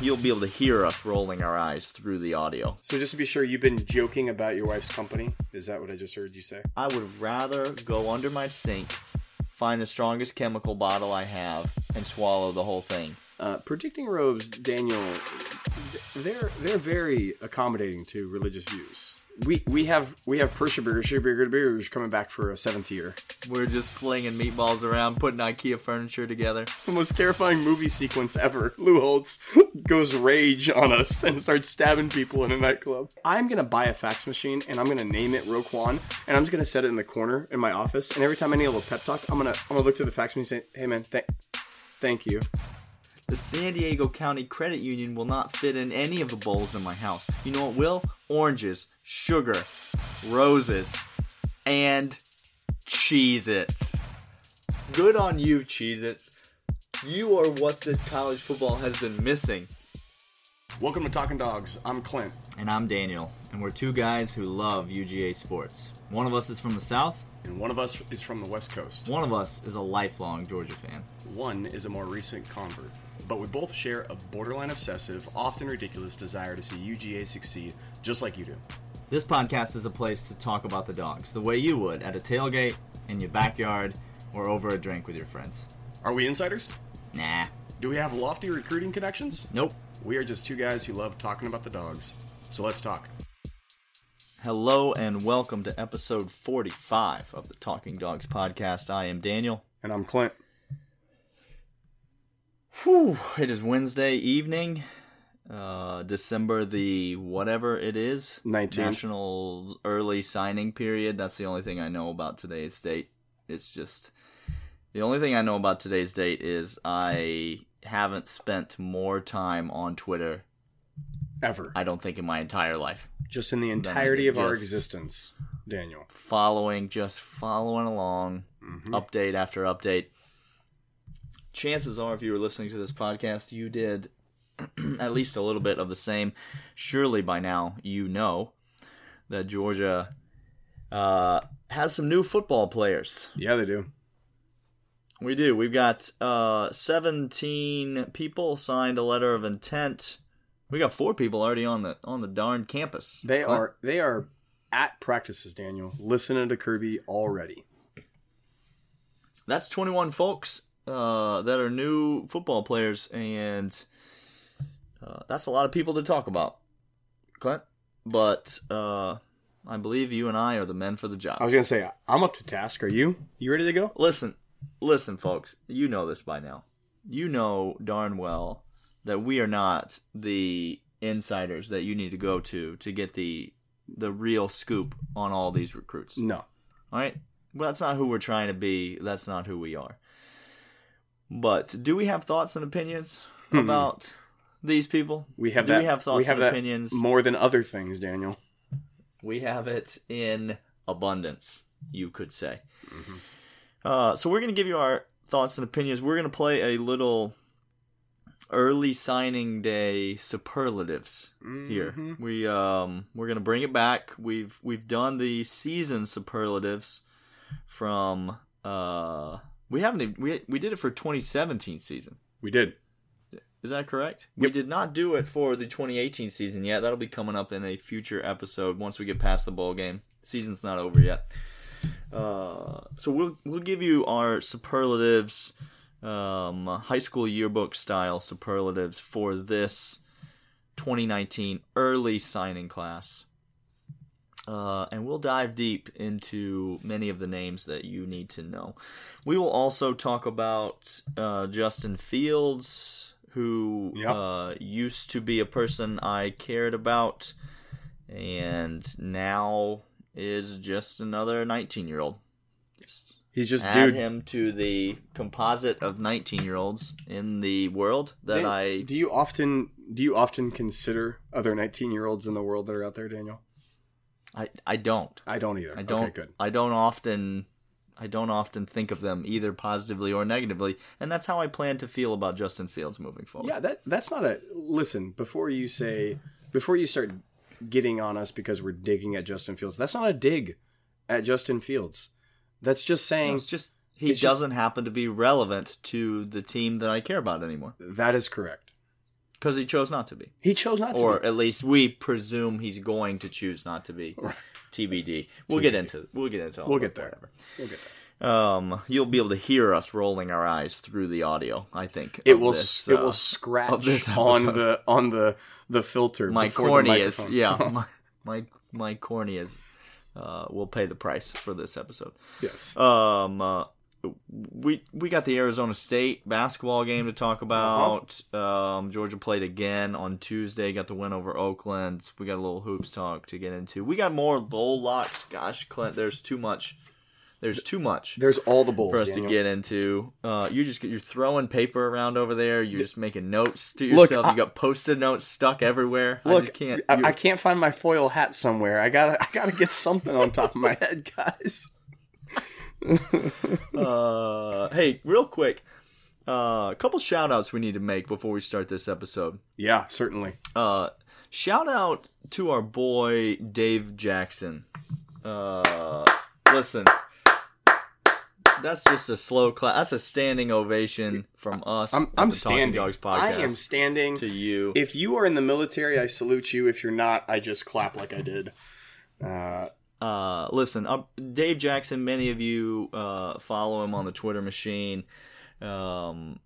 you'll be able to hear us rolling our eyes through the audio. So just to be sure, you've been joking about your wife's company. Is that what I just heard you say? I would rather go under my sink, find the strongest chemical bottle I have, and swallow the whole thing. Uh, predicting robes, Daniel, they're they're very accommodating to religious views. We we have we have Persia Burgers coming back for a seventh year. We're just flinging meatballs around, putting IKEA furniture together. The most terrifying movie sequence ever. Lou Holtz goes rage on us and starts stabbing people in a nightclub. I'm gonna buy a fax machine and I'm gonna name it Roquan and I'm just gonna set it in the corner in my office. And every time I need a little pep talk, I'm gonna I'm gonna look to the fax machine and say, "Hey man, th- thank you." The San Diego County Credit Union will not fit in any of the bowls in my house. You know what will? Oranges, sugar, roses, and Cheez Its. Good on you, Cheez Its. You are what the college football has been missing. Welcome to Talking Dogs. I'm Clint. And I'm Daniel, and we're two guys who love UGA sports. One of us is from the South, and one of us is from the West Coast. One of us is a lifelong Georgia fan. One is a more recent convert but we both share a borderline obsessive, often ridiculous desire to see UGA succeed just like you do. This podcast is a place to talk about the dogs the way you would at a tailgate, in your backyard, or over a drink with your friends. Are we insiders? Nah. Do we have lofty recruiting connections? Nope. We are just two guys who love talking about the dogs. So let's talk. Hello and welcome to episode 45 of the Talking Dogs podcast. I am Daniel. And I'm Clint. Whew, it is Wednesday evening, uh, December the whatever it is, 19th. National Early Signing Period. That's the only thing I know about today's date. It's just the only thing I know about today's date is I haven't spent more time on Twitter ever. I don't think in my entire life. Just in the entirety of our existence, Daniel. Following, just following along, mm-hmm. update after update chances are, if you were listening to this podcast, you did at least a little bit of the same. Surely by now you know that Georgia uh, has some new football players. Yeah, they do. We do. We've got uh, 17 people signed a letter of intent. We got four people already on the on the darn campus. They are they are at practices, Daniel, listening to Kirby already. That's 21 folks uh, that are new football players, and uh, that's a lot of people to talk about, Clint. But uh, I believe you and I are the men for the job. I was gonna say I'm up to task. Are you? You ready to go? Listen, listen, folks. You know this by now. You know darn well that we are not the insiders that you need to go to to get the the real scoop on all these recruits. No. All right. Well, that's not who we're trying to be. That's not who we are. But do we have thoughts and opinions hmm. about these people? We have do that, we have thoughts we have and opinions more than other things, Daniel. We have it in abundance, you could say. Mm-hmm. Uh, so we're going to give you our thoughts and opinions. We're going to play a little early signing day superlatives mm-hmm. here. We um we're going to bring it back. We've we've done the season superlatives from uh we haven't even, we we did it for 2017 season. We did. Is that correct? Yep. We did not do it for the 2018 season yet. That'll be coming up in a future episode once we get past the bowl game. Season's not over yet. Uh, so we'll we'll give you our superlatives, um, high school yearbook style superlatives for this 2019 early signing class. Uh, and we'll dive deep into many of the names that you need to know. We will also talk about uh, Justin Fields, who yep. uh, used to be a person I cared about, and now is just another 19 year old. He's just add dude. him to the composite of 19 year olds in the world that I. Do you often do you often consider other 19 year olds in the world that are out there, Daniel? I I don't. I don't either. I don't. Okay, good. I don't often. I don't often think of them either positively or negatively, and that's how I plan to feel about Justin Fields moving forward. Yeah, that that's not a listen. Before you say, before you start getting on us because we're digging at Justin Fields, that's not a dig at Justin Fields. That's just saying. No, it's just he doesn't just, happen to be relevant to the team that I care about anymore. That is correct. because he chose not to be, He chose not to. or at least we presume he's going to choose not to be. TBD. We'll get into we'll get into all We'll get it, there. whatever. We'll get there. Um, you'll be able to hear us rolling our eyes through the audio. I think It will. This, it uh, will scratch on the on the the filter. my corneas. Yeah, my my my corneas uh, will pay the price for this episode. yes. Um, uh, we we got the Arizona State basketball game to talk about. Um, Georgia played again on Tuesday. Got the win over Oakland. We got a little hoops talk to get into. We got more bowl locks. Gosh, Clint, there's too much. There's too much There's all the bowls for us Daniel. to get into. Uh, you just you're throwing paper around over there. You're just making notes to Look, yourself. I- you got post-it notes stuck everywhere. I Look, just can't. I, I can't find my foil hat somewhere. I gotta, I gotta get something on top of my head, guys. uh, hey, real quick, uh, a couple shout outs we need to make before we start this episode. Yeah, certainly. Uh, shout out to our boy Dave Jackson. Uh, listen, that's just a slow clap. That's a standing ovation from us. I'm, I'm the Talking standing. Dogs I am standing. to you. If you are in the military, I salute you. If you're not, I just clap like I did. Uh, uh, listen, uh, Dave Jackson. Many of you uh, follow him on the Twitter machine. Um,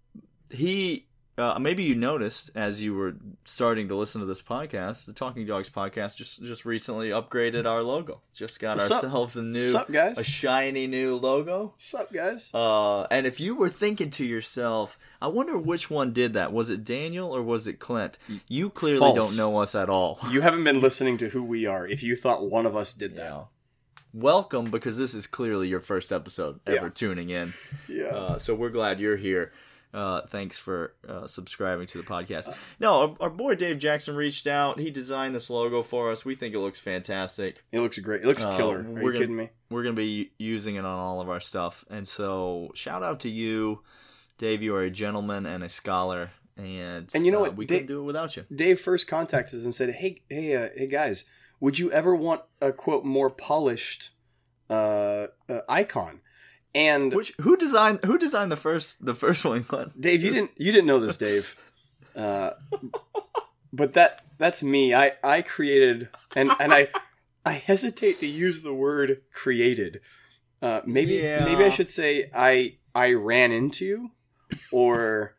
he uh, maybe you noticed as you were starting to listen to this podcast, the Talking Dogs podcast just just recently upgraded our logo. Just got What's up? ourselves a new, up, guys? a shiny new logo. what's up, guys? Uh, and if you were thinking to yourself, I wonder which one did that. Was it Daniel or was it Clint? You clearly False. don't know us at all. You haven't been listening to who we are. If you thought one of us did that, Yeah. Welcome, because this is clearly your first episode ever Yeah. tuning in. yeah. Uh, so we're glad you're here. Uh, thanks for uh, subscribing to the podcast. No, our, our boy Dave Jackson reached out. He designed this logo for us. We think it looks fantastic. it looks great. It looks Uh, killer. Are we're you gonna- kidding me? We're going to be using it on all of our stuff. And so, shout out to you, Dave. You are a gentleman and a scholar. And, And you know uh, what? We Da- couldn't do it without you. Dave first contacted us and said, "Hey, hey, uh, hey, guys, would you ever want a quote more polished uh, uh, icon?" And Which who designed who designed the first the first one, Clint? Dave, you didn't you didn't know this, Dave. Uh, but that that's me. I I created and and I I hesitate to use the word created. Uh, maybe Yeah. maybe I should say I I ran into or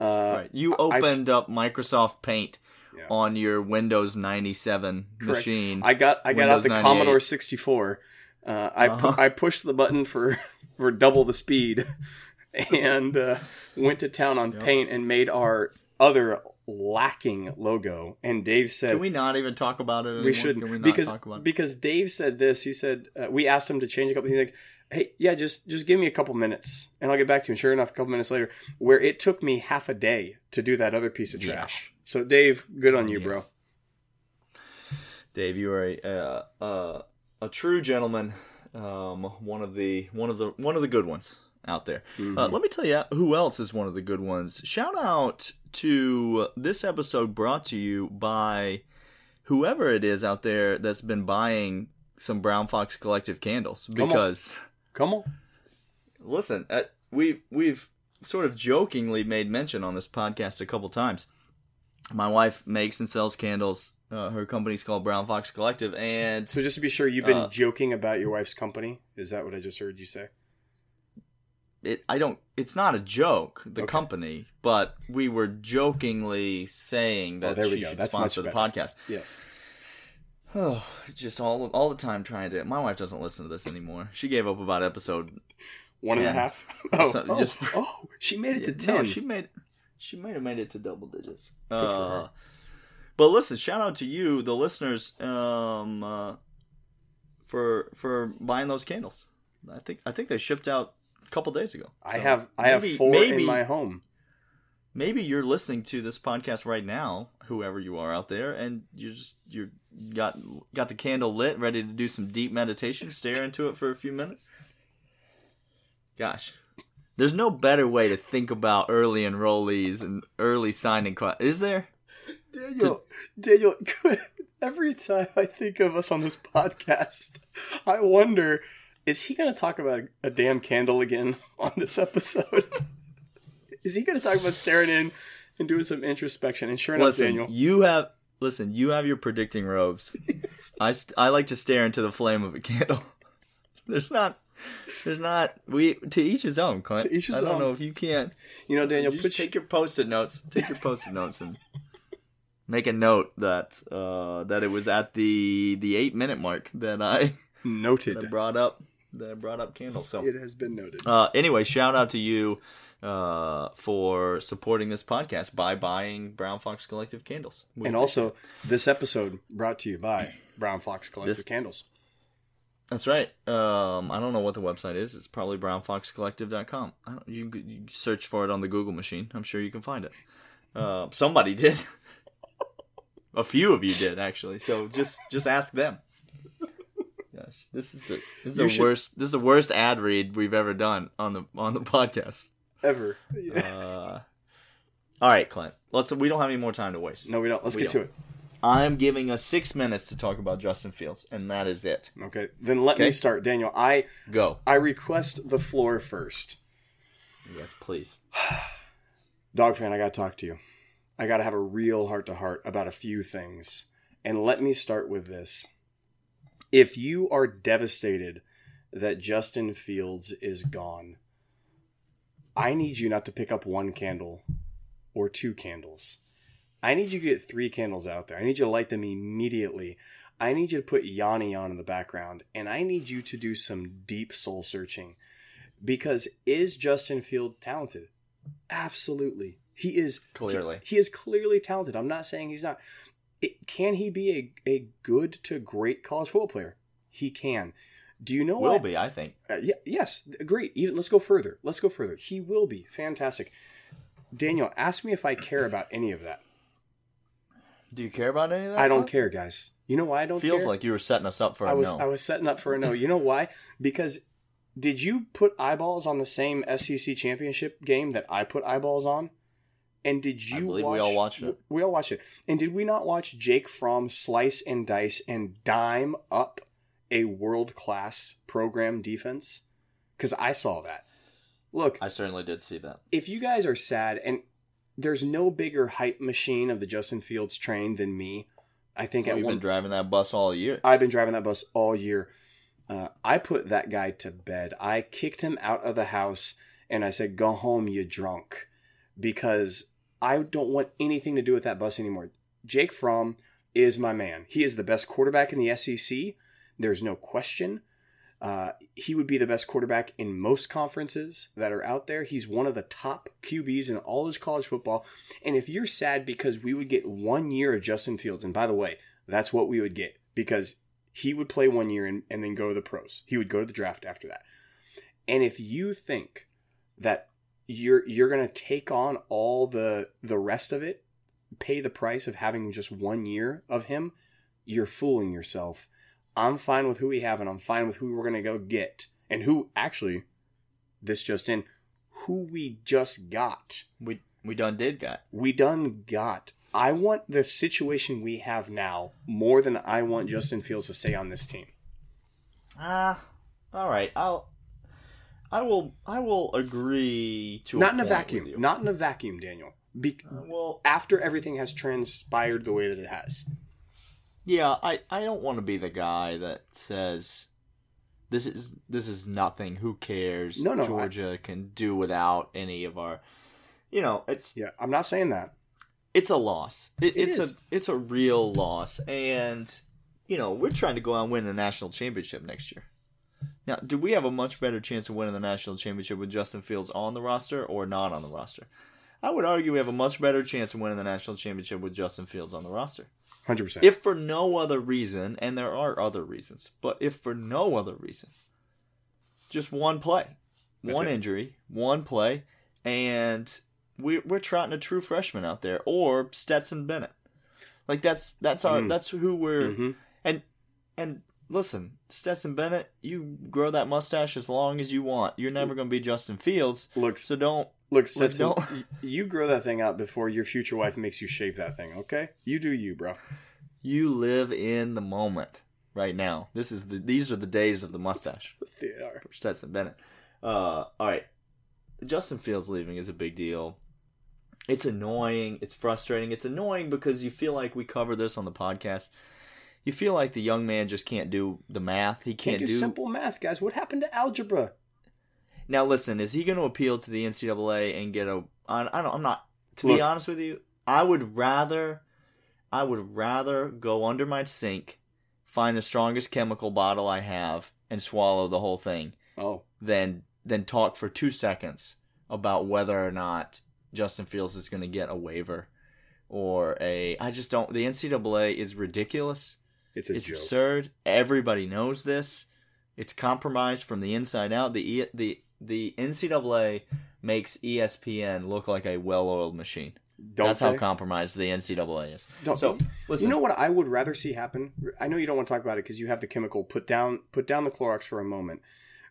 uh, Right. You I- I- opened up Microsoft Paint Yeah. on your Windows 97 Correct. machine. I got I got Windows out the 98. Commodore 64. Uh, I Uh-huh. I pushed the button for for double the speed, and uh, went to town on Yep. Paint and made our other lacking logo. And Dave said Can we not even talk about it anymore? we shouldn't we not because talk about it? because Dave said this. He said uh, we asked him to change a couple. He's like, "Hey, yeah, just just give me a couple minutes, and I'll get back to you." And sure enough, a couple minutes later, where it took me half a day to do that other piece of Yeah. trash. So Dave, good on you, Yeah. bro. Dave, you are a uh, uh, a true gentleman. Um, one of the one of the one of the good ones out there. Mm-hmm. Uh, let me tell you who else is one of the good ones. Shout out to this episode brought to you by whoever it is out there that's been buying some Brown Fox Collective candles on. because. Come on. listen, uh, we've we've sort of jokingly made mention on this podcast a couple times. My wife makes and sells candles. Uh, her company's called Brown Fox Collective, and So just to be sure, you've been Uh, joking about your wife's company. Is that what I just heard you say? it I don't. It's not a joke, the Okay. company, but we were jokingly saying Oh, that we she should That's sponsor the podcast. Yes. Oh, just all all the time trying to. My wife doesn't listen to this anymore. She gave up about episode. One and a half. Oh, So- oh, just- oh, she made it to No, ten. she made she might have made it to double digits. for Uh, her. But listen, shout out to you, the listeners, um, uh, for for buying those candles. I think I think they shipped out a couple days ago. I have I have four maybe, in my home. Maybe you're listening to this podcast right now, whoever you are out there, and you just you got got the candle lit, ready to do some deep meditation, stare into it for a few minutes. Gosh, there's no better way to think about early enrollees and early signing class. Is there? Daniel, Daniel, every time I think of us on this podcast, I wonder, is he going to talk about a damn candle again on this episode? is he going to talk about staring in and doing some introspection. And sure enough, Listen, Daniel, you have listen. You have your predicting robes. I I like to stare into the flame of a candle. There's not. There's not. We to each his own, Clint. To each his I don't own. know if you can't. you know, Daniel, You put take your post-it notes. Take your post-it notes and make a note that uh, that it was at the the eight minute mark that I, that I noted. brought up that I brought up candles. So It has been noted. uh, anyway, shout out to you uh, for supporting this podcast by buying Brown Fox Collective candles. We and also, this episode brought to you by Brown Fox Collective This- Candles. That's right. Um, I don't know what the website is. It's probably brownfoxcollective.com. I don't, you, you search for it on the Google machine. I'm sure you can find it. Uh, somebody did. A few of you did actually. So just just ask them. Gosh, this is the this is You the should- worst. This is the worst ad read we've ever done on the on the podcast. Ever. Uh, all right, Clint. Let's. We don't have any more time to waste. no, we don't. Let's we get don't. to it. I'm giving us six minutes to talk about Justin Fields, and that is it. Okay. Then let me start, Daniel. I Go. I request the floor first. Yes, please. Dog fan, I got to talk to you. I got to have a real heart to heart about a few things. And let me start with this. If you are devastated that Justin Fields is gone, I need you not to pick up one candle or two candles. I need you to get three candles out there. I need you to light them immediately. I need you to put Yanni on in the background. And I need you to do some deep soul searching. Because is Justin Field talented? Absolutely. He is Clearly. He, he is clearly talented. I'm not saying he's not. It, can he be a, a good to great college football player? He can. Do you know Will what? be, I think. Uh, yeah, yes, great. Even, let's go further. Let's go further. He will be fantastic. Daniel, ask me if I care about any of that. Do you care about any of that? I don't Clint? care, guys. You know why I don't Feels care? like you were setting us up for a I was no. I was setting up for a no. You know why? Because did you put eyeballs on the same SEC championship game that I put eyeballs on? And did you I believe watch, we all watched it. We all watched it. And did we not watch Jake Fromm slice and dice and dime up a world class program defense? Because I saw that. Look, I certainly did see that. if you guys are sad and there's no bigger hype machine of the Justin Fields train than me, I think Well, at you've one been driving that bus all year. I've been driving that bus all year. Uh, I put that guy to bed. I kicked him out of the house and I said, Go home, you drunk. Because I don't want anything to do with that bus anymore. Jake Fromm is my man. He is the best quarterback in the SEC. There's no question. Uh, he would be the best quarterback in most conferences that are out there. He's one of the top QBs in all of college football. And if you're sad because we would get one year of Justin Fields, and by the way, that's what we would get because he would play one year and, and then go to the pros. He would go to the draft after that. And if you think that you're you're gonna take on all the the rest of it, pay the price of having just one year of him, you're fooling yourself. I'm fine with who we have, and I'm fine with who we're gonna go get, and who actually, this just in, who we just got. We we done did got. We done got. I want the situation we have now more than I want Justin Fields to stay on this team. Ah, all right. I'll. I will. I will agree to Not in a vacuum. Not in a vacuum, Daniel. Be- uh, well, after everything has transpired the way that it has. yeah. I I don't want to be the guy that says. This is this is nothing. Who cares? No, no, I- Georgia can do without any of our. You know, it's Yeah, I'm not saying that. it's a loss. It, It it's is. a it's a real loss, and you know we're trying to go out and win the national championship next year. Now, do we have a much better chance of winning the national championship with Justin Fields on the roster or not on the roster? I would argue we have a much better chance of winning the national championship with Justin Fields on the roster. 100%. If for no other reason, and there are other reasons, but if for no other reason, just one play, That's one it. injury, one play, and we're we're trotting a true freshman out there, or Stetson Bennett. Like that's that's our Mm. that's who we're Mhm. and and listen, Stetson Bennett, you grow that mustache as long as you want. You're never going to be Justin Fields, Look, so don't. look, Stetson, don't- you grow that thing out before your future wife makes you shave that thing, okay? You do you, bro. You live in the moment right now. This is the these are the days of the mustache. They are. for Stetson Bennett. Uh, all right, Justin Fields leaving is a big deal. it's annoying. It's frustrating. It's annoying because you feel like we cover this on the podcast. You feel like the young man just can't do the math. He can't, Can't do, do simple math, guys. What happened to algebra? Now listen, is he going to appeal to the NCAA and get a? I, don't. I'm not. To Look. be honest with you, I would rather, I would rather go under my sink, find the strongest chemical bottle I have, and swallow the whole thing Oh, than than talk for two seconds about whether or not Justin Fields is going to get a waiver or a. I just don't. The NCAA is ridiculous. It's It's absurd. Everybody knows this. It's compromised from the inside out. The E- the the NCAA makes ESPN look like a well-oiled machine. Don't That's how compromised the NCAA is. Don't- so listen, You know what I would rather see happen? I know you don't want to talk about it because you have the chemical. Put down, put down the Clorox for a moment.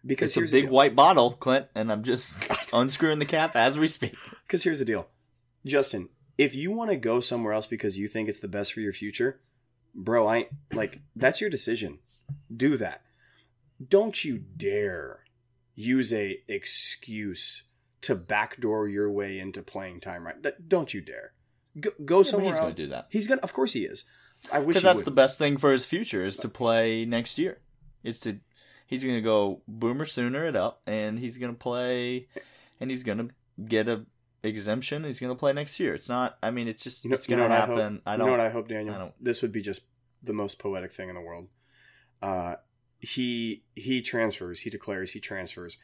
Because it's a big white bottle, Clint, and I'm just unscrewing the cap as we speak. Because here's the deal, Justin. If you want to go somewhere else because you think it's the best for your future, bro, I like that's your decision. Do that. Don't you dare use a excuse to backdoor your way into playing time. Right? Don't you dare. Go, go Yeah, somewhere he's else. going to do that He's gonna. Of course he is. I wish because that's would. the best thing for his future is to play next year. Is to he's going to go boomer sooner it up, and he's going to play, and he's going to get a exemption. He's going to play next year. It's not. I mean, it's just You know, it's you going to I hope? happen. I don't. know what I hope, Daniel? I don't- This would be just the most poetic thing in the world. Uh, he he transfers. He declares he transfers.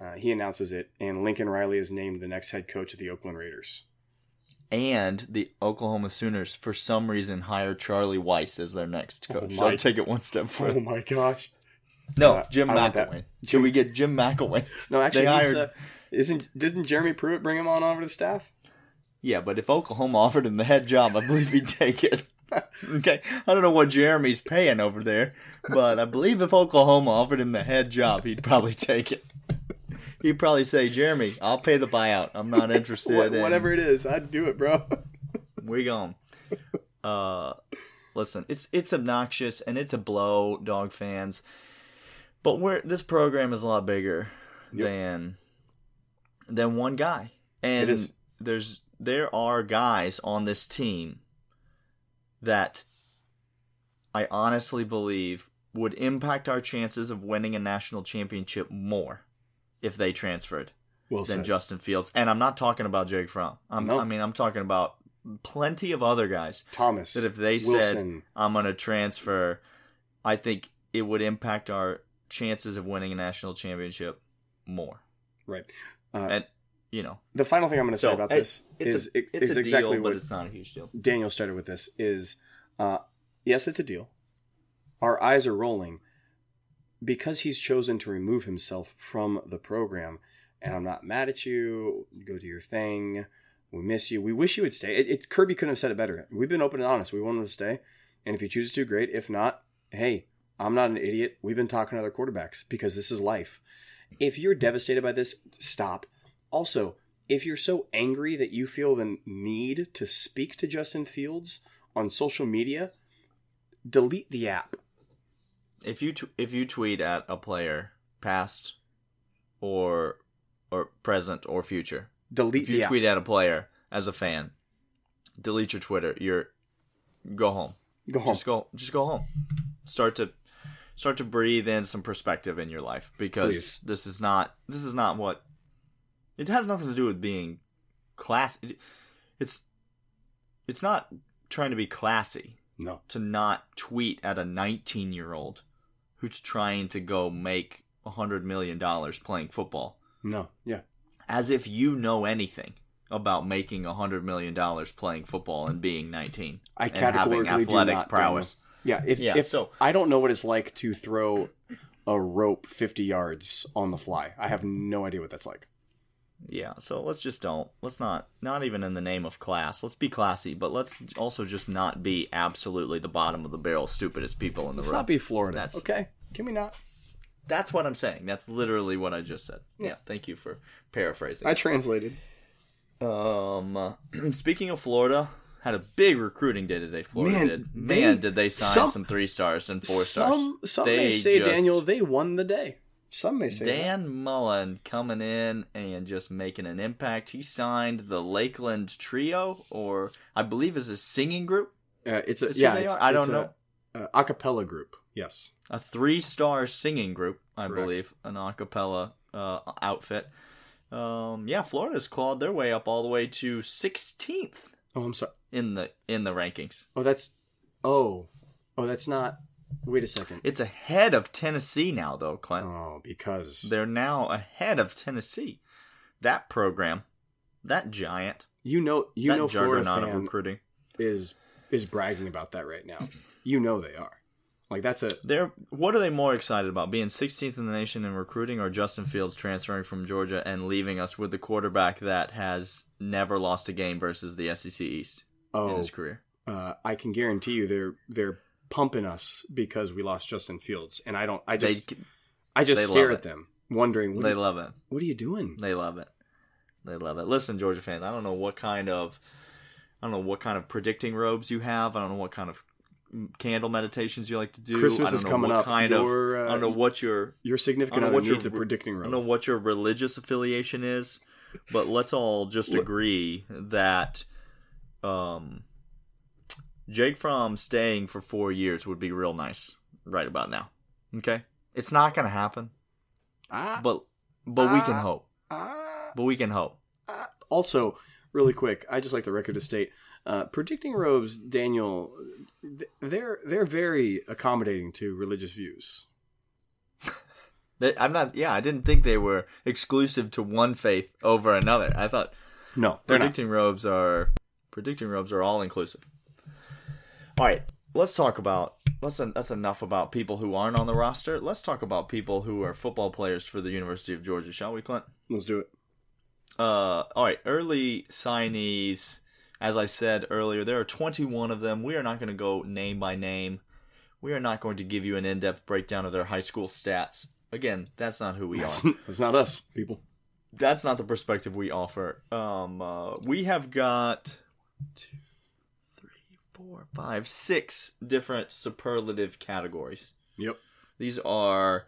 Uh, he announces it, and Lincoln Riley is named the next head coach of the Oakland Raiders. and the Oklahoma Sooners, for some reason, hire Charlie Weis as their next Oh coach. my- I'll take it one step forward. Oh my gosh! no, Uh, Jim. McElwain. Should we get Jim McElwain? No, actually, They he's, hired- uh, isn't didn't Jeremy Pruitt bring him on over the staff? Yeah, but if Oklahoma offered him the head job, I believe he'd take it. okay, I don't know what Jeremy's paying over there, but I believe if Oklahoma offered him the head job, he'd probably take it. He'd probably say, "Jeremy, I'll pay the buyout. I'm not interested What, in whatever it is, I'd do it, bro. We gone. Uh, listen, it's it's obnoxious and it's a blow, dog fans. But we're this program is a lot bigger Yep. than than one guy, and It is. there's there are guys on this team that I honestly believe would impact our chances of winning a national championship more if they transferred Well than said. Justin Fields. And I'm not talking about Jake Fromm. I'm, No. I mean, I'm talking about plenty of other guys Thomas that if they said, I'm going to transfer, I think it would impact our chances of winning a national championship more. Right. Uh, And, you know, the final thing I'm going to say about it- this it's is a, is a exactly deal, what but it's not a huge deal. Daniel started with this is uh, yes, it's a deal. Our eyes are rolling because he's chosen to remove himself from the program. And I'm not mad at you. Go do your thing. We miss you. We wish you would stay. It, it, Kirby couldn't have said it better. We've been open and honest. We want him to stay. And if he chooses to, great. If not, hey, I'm not an idiot. We've been talking to other quarterbacks because this is life. If you're devastated by this, stop. Also, if you're so angry that you feel the need to speak to Justin Fields on social media, delete the app. If you t- if you tweet at a player, past or or present or future, Delete if you the app. tweet at a player as a fan, delete your Twitter. You're go home. Go home. Just go. Just go home. Start to start to breathe in some perspective in your life because Please. this is not this is not what it has nothing to do with being class. It, it's it's not trying to be classy No. to not tweet at a 19 year old who's trying to go make a hundred million dollars playing football No. Yeah. as if you know anything about making a hundred million dollars playing football and being 19 I and having categorically do athletic not, prowess. Yeah. If, Yeah, if so- I don't know what it's like to throw a rope 50 yards on the fly, I have no idea what that's like. Yeah, so let's just don't. Let's not. Not even in the name of class. Let's be classy, but let's also just not be absolutely the bottom of the barrel, stupidest people in the Let's room. not be Florida. That's- okay. Can we not? That's what I'm saying. That's literally what I just said. Yeah. Thank you for paraphrasing. I translated. Um, speaking of Florida, had a big recruiting day today. Florida Man, did. they- Man, did they sign some- some, three stars and four stars? Some some They may say, just- Daniel, they won the day. Some may say that. Dan Mullen coming in and just making an impact. He signed the Lakeland Trio, or I believe is a singing group, Uh, it's a That's yeah. they it's? I don't a, know. Uh, acapella group. Yes. a three-star singing group, I Correct. believe, an a cappella uh, outfit. Um, yeah, Florida's clawed their way up all the way to 16th Oh, I'm sorry. In the in the rankings. Oh, that's. Oh, oh, that's not. Wait a second. It's ahead of Tennessee now, though, Clint. Oh, because They're now ahead of Tennessee. That program, that giant, you know you that know Florida juggernaut of recruiting is is bragging about that right now. You know they are. Like that's a They're what are they more excited about? Being 16th in the nation in recruiting, or Justin Fields transferring from Georgia and leaving us with the quarterback that has never lost a game versus the SEC East in oh his career? uh, I can guarantee you they're they're pumping us because we lost Justin Fields, and I don't. I just they I just stare at them, wondering what, they are, love it. what are you doing? They love it. They love it. Listen, Georgia fans, I don't know what kind of I don't know what kind of predicting robes you have. I don't know what kind of candle meditations you like to do. Christmas I don't is know coming what up. Kind Your, of uh, I don't know what your Your significant other what your needs a re- predicting I don't know what your religious affiliation is, but let's all just agree that um, Jake Fromm staying for four years would be real nice right about now. Okay, it's not going to happen, Ah, but but we can Ah. hope. ah, But we can hope. Also, really quick, I just like the record to state, uh, predicting robes, Daniel, they're they're very accommodating to religious views. They- I'm not. Yeah, I didn't think they were exclusive to one faith over another. I thought No, they're not. predicting robes are predicting robes are all inclusive. All right, let's talk about let's that's enough about people who aren't on the roster. Let's talk about people who are football players for the University of Georgia, shall we, Clint? Let's do it. Uh, all right, early signees. As I said earlier, there are 21 of them. We are not going to go name by name. We are not going to give you an in-depth breakdown of their high school stats. Again, that's not who we are. That's not us, people. that's not the perspective we offer. Um, uh, we have got two, three, four, five, six different superlative categories. Yep. These are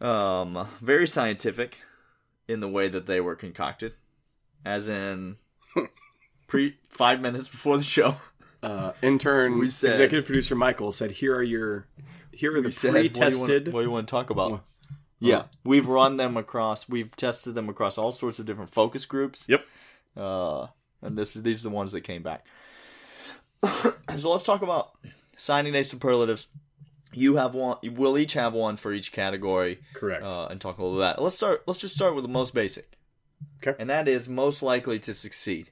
um, very scientific in the way that they were concocted, as in pre five minutes before the show. Uh, intern, said- executive producer Michael said, "Here are your, here are the We said, what do you want- pre-tested." What do you want to talk about? Well, yeah, we've run them across. We've tested them across all sorts of different focus groups. Yep. Uh, and this is these are the ones that came back. so let's talk about signing day superlatives. You have one. We'll each have one for each category, Correct. uh, and talk a little about. It. Let's start. Let's just start with the most basic. Okay. And that is most likely to succeed.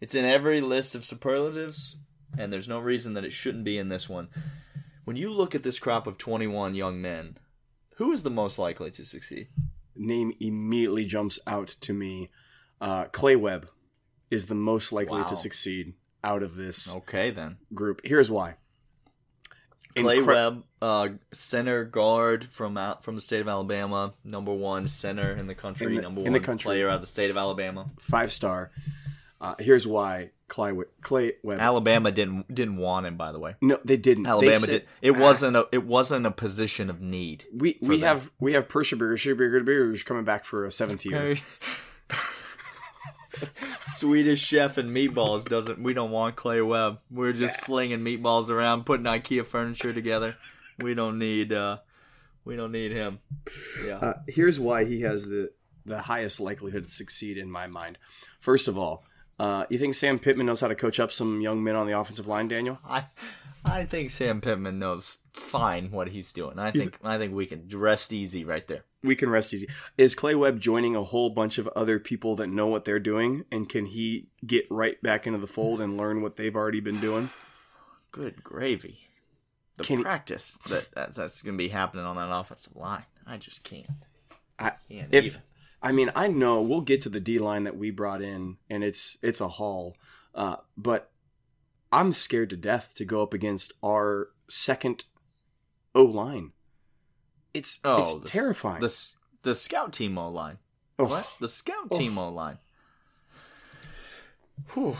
It's in every list of superlatives, and there's no reason that it shouldn't be in this one. When you look at this crop of 21 young men, who is the most likely to succeed? Name immediately jumps out to me. Uh, Clay Webb is the most likely Wow. to succeed out of this Okay, then. group. Here's why. Clay Incre- Webb, uh, center guard from out from the state of Alabama, number one center in the country, In the- number one the country. player out of the state of Alabama. five star. Uh, here's why Clay, Clay Webb. Alabama didn't didn't want him, by the way. no, they didn't. They Alabama said- did. It Ah, wasn't a it wasn't a position of need. We we them. have we have Pershaberger, Schuberger, coming back for a seventh year. Swedish chef and meatballs doesn't. We don't want Clay Webb. We're just flinging meatballs around, putting IKEA furniture together. We don't need. uh We don't need him. Yeah. Uh, here's why he has the the highest likelihood to succeed in my mind. First of all, uh, you think Sam Pittman knows how to coach up some young men on the offensive line, Daniel? I I think Sam Pittman knows fine what he's doing. I think I think we can rest easy right there. We can rest easy. Is Clay Webb joining a whole bunch of other people that know what they're doing, and can he get right back into the fold and learn what they've already been doing? Good gravy. The Can he- practice that that's, that's going to be happening on that offensive line. I just can't. I, Can't if even. I mean, I know we'll get to the D line that we brought in, and it's it's a haul. Uh, but I'm scared to death to go up against our second O line. It's Oh, it's the terrifying. The the scout team O line. Oh, What? The scout Oh. team O line. Whew.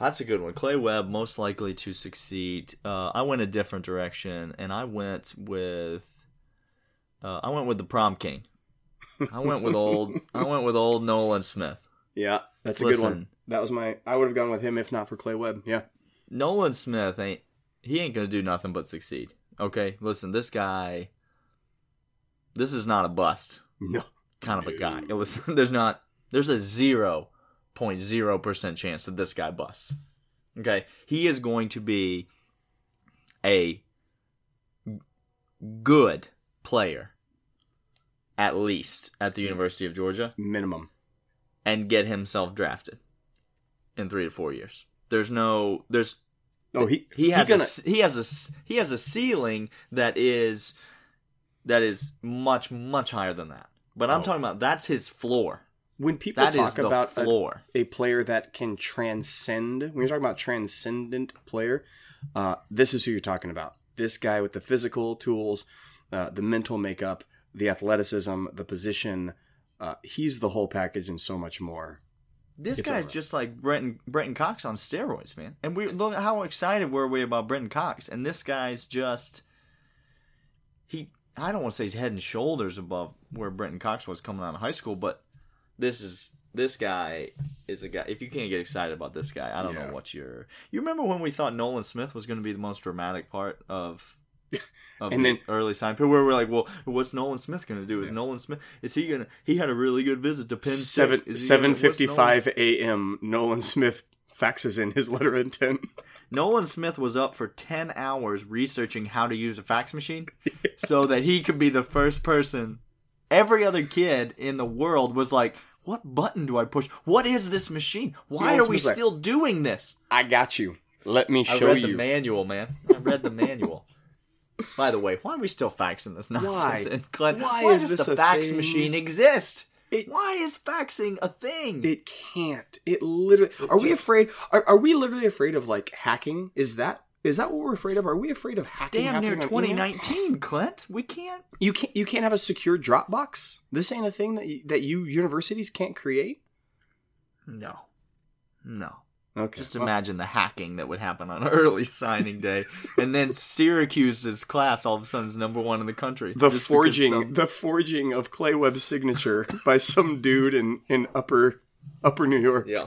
That's a good one. Clay Webb most likely to succeed. Uh, I went a different direction, and I went with Uh, I went with the prom king. I went with old. I went with old Nolan Smith. Yeah, that's a good one. That was my. I would have gone with him if not for Clay Webb. Yeah. Nolan Smith ain't. He ain't gonna do nothing but succeed. Okay, listen, this guy. This is not a bust No. kind of a guy. Listen, there's not. There's a zero point zero percent chance that this guy busts. Okay, he is going to be a good player, at least at the University of Georgia, Minimum. and get himself drafted in three to four years. There's no. There's Oh, he he has gonna, a, he has a he has a ceiling that is that is much much higher than that. But I'm Oh. talking about that's his floor. when people That talk about a, floor. a player that can transcend, when you're talking about transcendent player, uh, this is who you're talking about. This guy with the physical tools, uh, the mental makeup, the athleticism, the position. Uh, he's the whole package and so much more. This It's guy's just like Brenton Brenton Cox on steroids, man. And we look how excited were we about Brenton Cox, and this guy's just he. I don't want to say he's head and shoulders above where Brenton Cox was coming out of high school, but this is this guy is a guy. If you can't get excited about this guy, I don't Yeah. know what you're. You remember when we thought Nolan Smith was going to be the most dramatic part of. And the then- early sign period, where we're like, well, what's Nolan Smith going to do? Is Nolan Smith is he gonna? He had a really good visit to Penn State. Seven he seven fifty five a.m. Nolan Smith faxes in his letter of intent. Nolan Smith was up for 10 hours researching how to use a fax machine so that he could be the first person. Every other kid in the world was like, What button do I push? What is this machine? Why Nolan are we Smith's like, still doing this? I got you. Let me I show read you. the manual, man. I read the manual. By the way, why are we still faxing this nonsense? Why? And Glenn, Why why, is does this the a fax thing? machine exist? It- why is faxing a thing? It can't. It literally. Are we afraid? Are, are we literally afraid of like hacking? Is that is that what we're afraid of? Are we afraid of hacking? Damn near happening on email? 2019, Clint. We can't. You can't. You can't have a secure Dropbox. This ain't a thing that you, that you universities can't create. No. No. Okay. Just imagine the hacking that would happen on early signing day, and then Syracuse's class all of a sudden is number one in the country. the forging, some- the forging of Clay Webb's signature by some dude in in upper upper New York. yeah.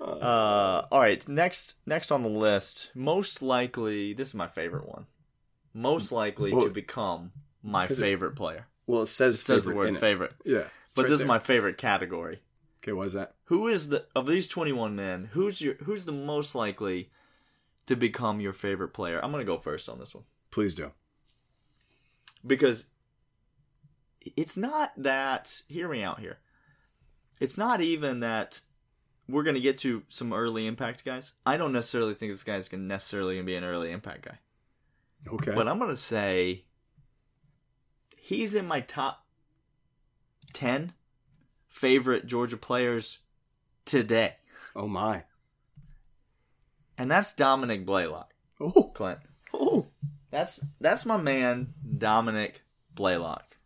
Uh, all right. Next, next on the list, most likely. This is my favorite one. Most likely Well- to become my 'Cause it- favorite player. Well, it says It says the word favorite, Yeah, but right this is my favorite category. Okay, what is that? Who is the of these twenty one men? Who's your who's the most likely to become your favorite player? I'm gonna go first on this one. Please do. because it's not that hear me out here it's not even that we're going to get to some early impact guys i don't necessarily think this guy's going to necessarily gonna be an early impact guy Okay. but i'm going to say he's in my top 10 favorite georgia players today oh my. and that's dominick blaylock Oh. clint Oh. that's that's my man dominick blaylock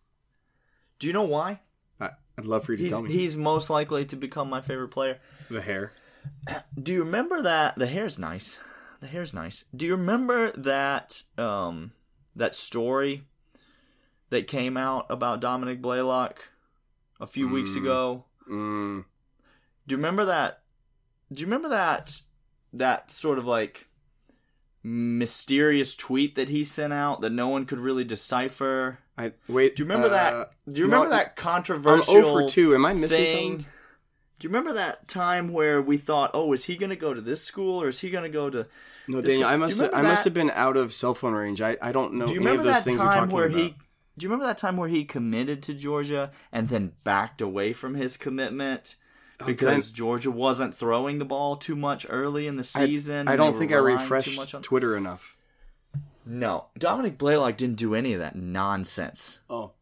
do you know why I, I'd love for you to He's tell me. he's most likely to become my favorite player. the hair. Do you remember that the hair's nice? The hair's nice. Do you remember that um that story that came out about Dominick Blaylock a few weeks Mm. ago? Mm. Do you remember that? Do you remember that that sort of like mysterious tweet that he sent out that no one could really decipher? I wait. Do you remember uh, that? Do you no, remember that I'm controversial? 0 for two. Am I missing thing. something? Do you remember that time where we thought, "Oh, is he going to go to this school or is he going to go to?" No, Daniel. I must. Have, I must have been out of cell phone range. I, I don't know Do you any of remember those that things you're time talking where about. he? Do you remember that time where he committed to Georgia and then backed away from his commitment oh, because then- Georgia wasn't throwing the ball too much early in the season? I and don't think I refreshed on- Twitter enough. No, Dominick Blaylock didn't do any of that nonsense. Oh,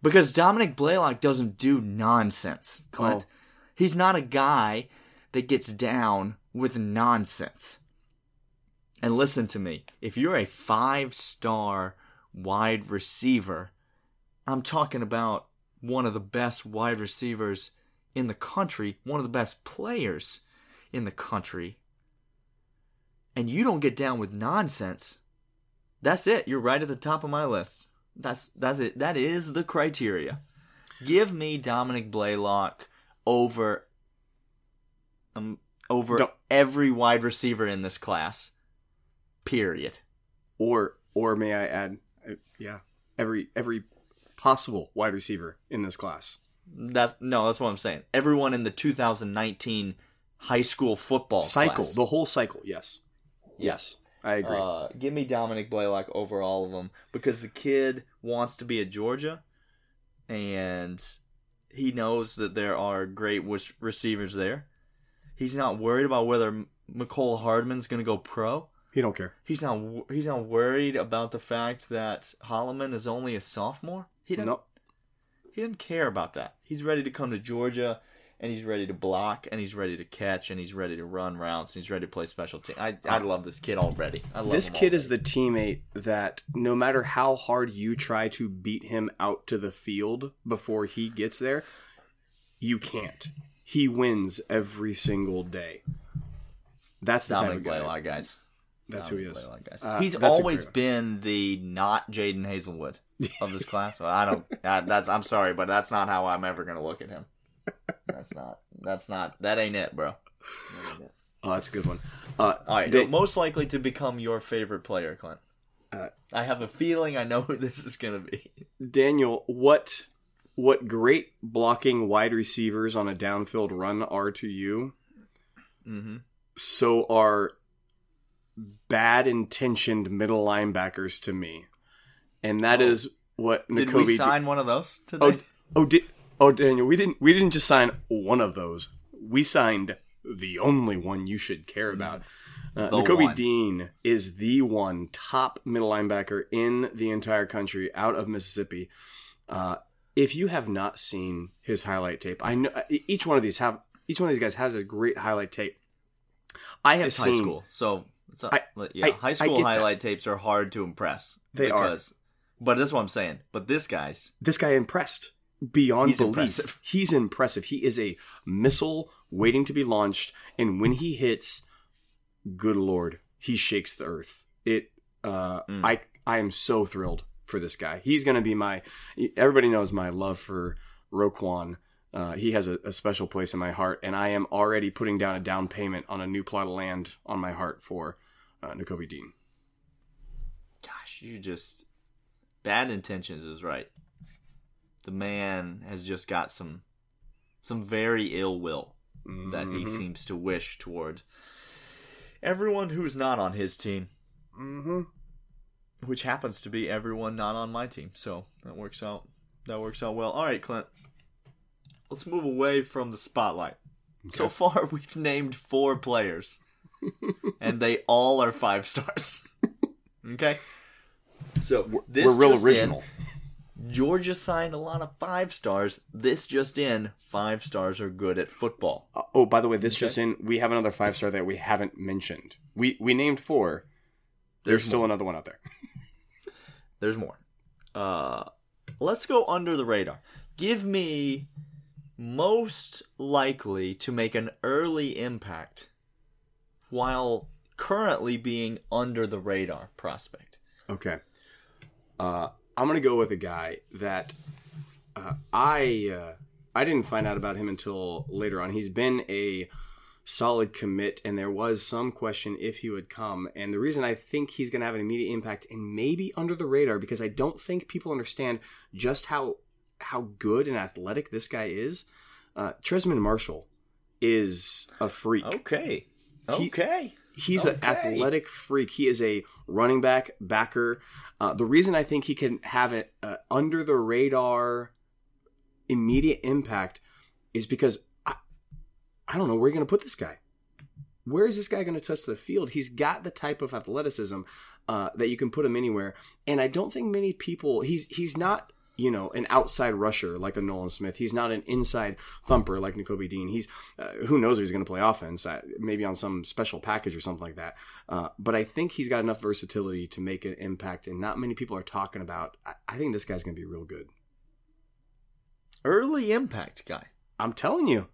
Because Dominick Blaylock doesn't do nonsense, Clint. Oh. He's not a guy that gets down with nonsense. And listen to me. If you're a five star wide receiver, I'm talking about one of the best wide receivers in the country, one of the best players in the country, and you don't get down with nonsense, that's it. You're right at the top of my list. That's that's it. That is the criteria. Give me Dominick Blaylock over um over every wide receiver in this class. Period. Or or may I add, uh, yeah, every every possible wide receiver in this class. That's no, that's what I'm saying. Everyone in the 2019 high school football cycle, class. the whole cycle. Yes, yes, I agree. Uh, give me Dominick Blaylock over all of them because the kid wants to be at Georgia, and he knows that there are great receivers there. He's not worried about whether Mecole Hardman's going to go pro. he don't care. He's not. He's not worried about the fact that Holloman is only a sophomore. He didn't. No, He doesn't care about that. He's ready to come to Georgia, and he's ready to block, and he's ready to catch, and he's ready to run routes, and he's ready to play special team. I I love this kid already. I love this kid is the teammate that no matter how hard you try to beat him out to the field before he gets there, you can't. He wins every single day. That's the Dominic of guy. Guys. That's who he is. Blaylock, guys. Uh, he's always been the not Jadon Haselwood of this class. I don't. I, that's. I'm sorry, but that's not how I'm ever gonna look at him. That's not. That's not. That ain't it, bro. That ain't it. Oh, that's a good one. Uh, All right, Da- most likely to become your favorite player, Clint. Uh, I have a feeling I know who this is gonna be. Daniel, what what great blocking wide receivers on a downfield run are to you, Mm-hmm. so are bad intentioned middle linebackers to me, and that Oh. is what Did Nakobe we sign one of those today? Oh, oh, di- oh, Daniel, we didn't we didn't just sign one of those. We signed the only one you should care about. Uh, The Nakobe one. Dean is the one top middle linebacker in the entire country out of Mississippi. Uh, if you have not seen his highlight tape, I know each one of these have each one of these guys has a great highlight tape. I have it's seen high school, so it's not, I- yeah, I- high school get that. highlight tapes are hard to impress. They are. because, But that's what I'm saying. But this guy's this guy impressed beyond He's belief. impressive. He's impressive. He is a missile waiting to be launched, and when he hits, good lord, he shakes the earth. It. Uh, Mm. I I am so thrilled for this guy. He's going to be my. Everybody knows my love for Roquan. Uh, he has a, a special place in my heart, and I am already putting down a down payment on a new plot of land on my heart for uh, Nakobe Dean. gosh, you just bad intentions is right. The man has just got some some very ill will that he Mhm. seems to wish toward everyone who's not on his team, Mm-hmm. which happens to be everyone not on my team. So that works out. That works out well. All right, Clint. Let's move away from the spotlight. So far, we've named four players, and they all are five stars. okay, so this We're real just in, original. Georgia signed a lot of five stars. This just in, five stars are good at football. Uh, oh, by the way, this Okay. just in, we have another five star that we haven't mentioned. We we named four. There's, There's still more. another one out there. There's more. Uh, let's go under the radar. Give me most likely to make an early impact while currently being under the radar prospect. Okay. Uh, I'm gonna go with a guy that uh, I uh, I didn't find out about him until later on. He's been a solid commit, and there was some question if he would come. And the reason I think he's gonna have an immediate impact and maybe under the radar because I don't think people understand just how how good and athletic this guy is. Uh, Trezmen Marshall is a freak. Okay. He- Okay. He's an athletic freak. He is a running back backer. Uh, the reason I think he can have an uh, under the radar immediate impact is because I, I don't know where you're going to put this guy. Where is this guy going to touch the field? He's got the type of athleticism uh, that you can put him anywhere, and I don't think many people. He's he's not you know an outside rusher like a Nolan Smith. He's not an inside thumper like Nakobe Dean. He's uh, who knows if he's going to play offense, uh, maybe on some special package or something like that. Uh, but I think he's got enough versatility to make an impact, and not many people are talking about. I, I think this guy's going to be real good. Early impact guy. I'm telling you.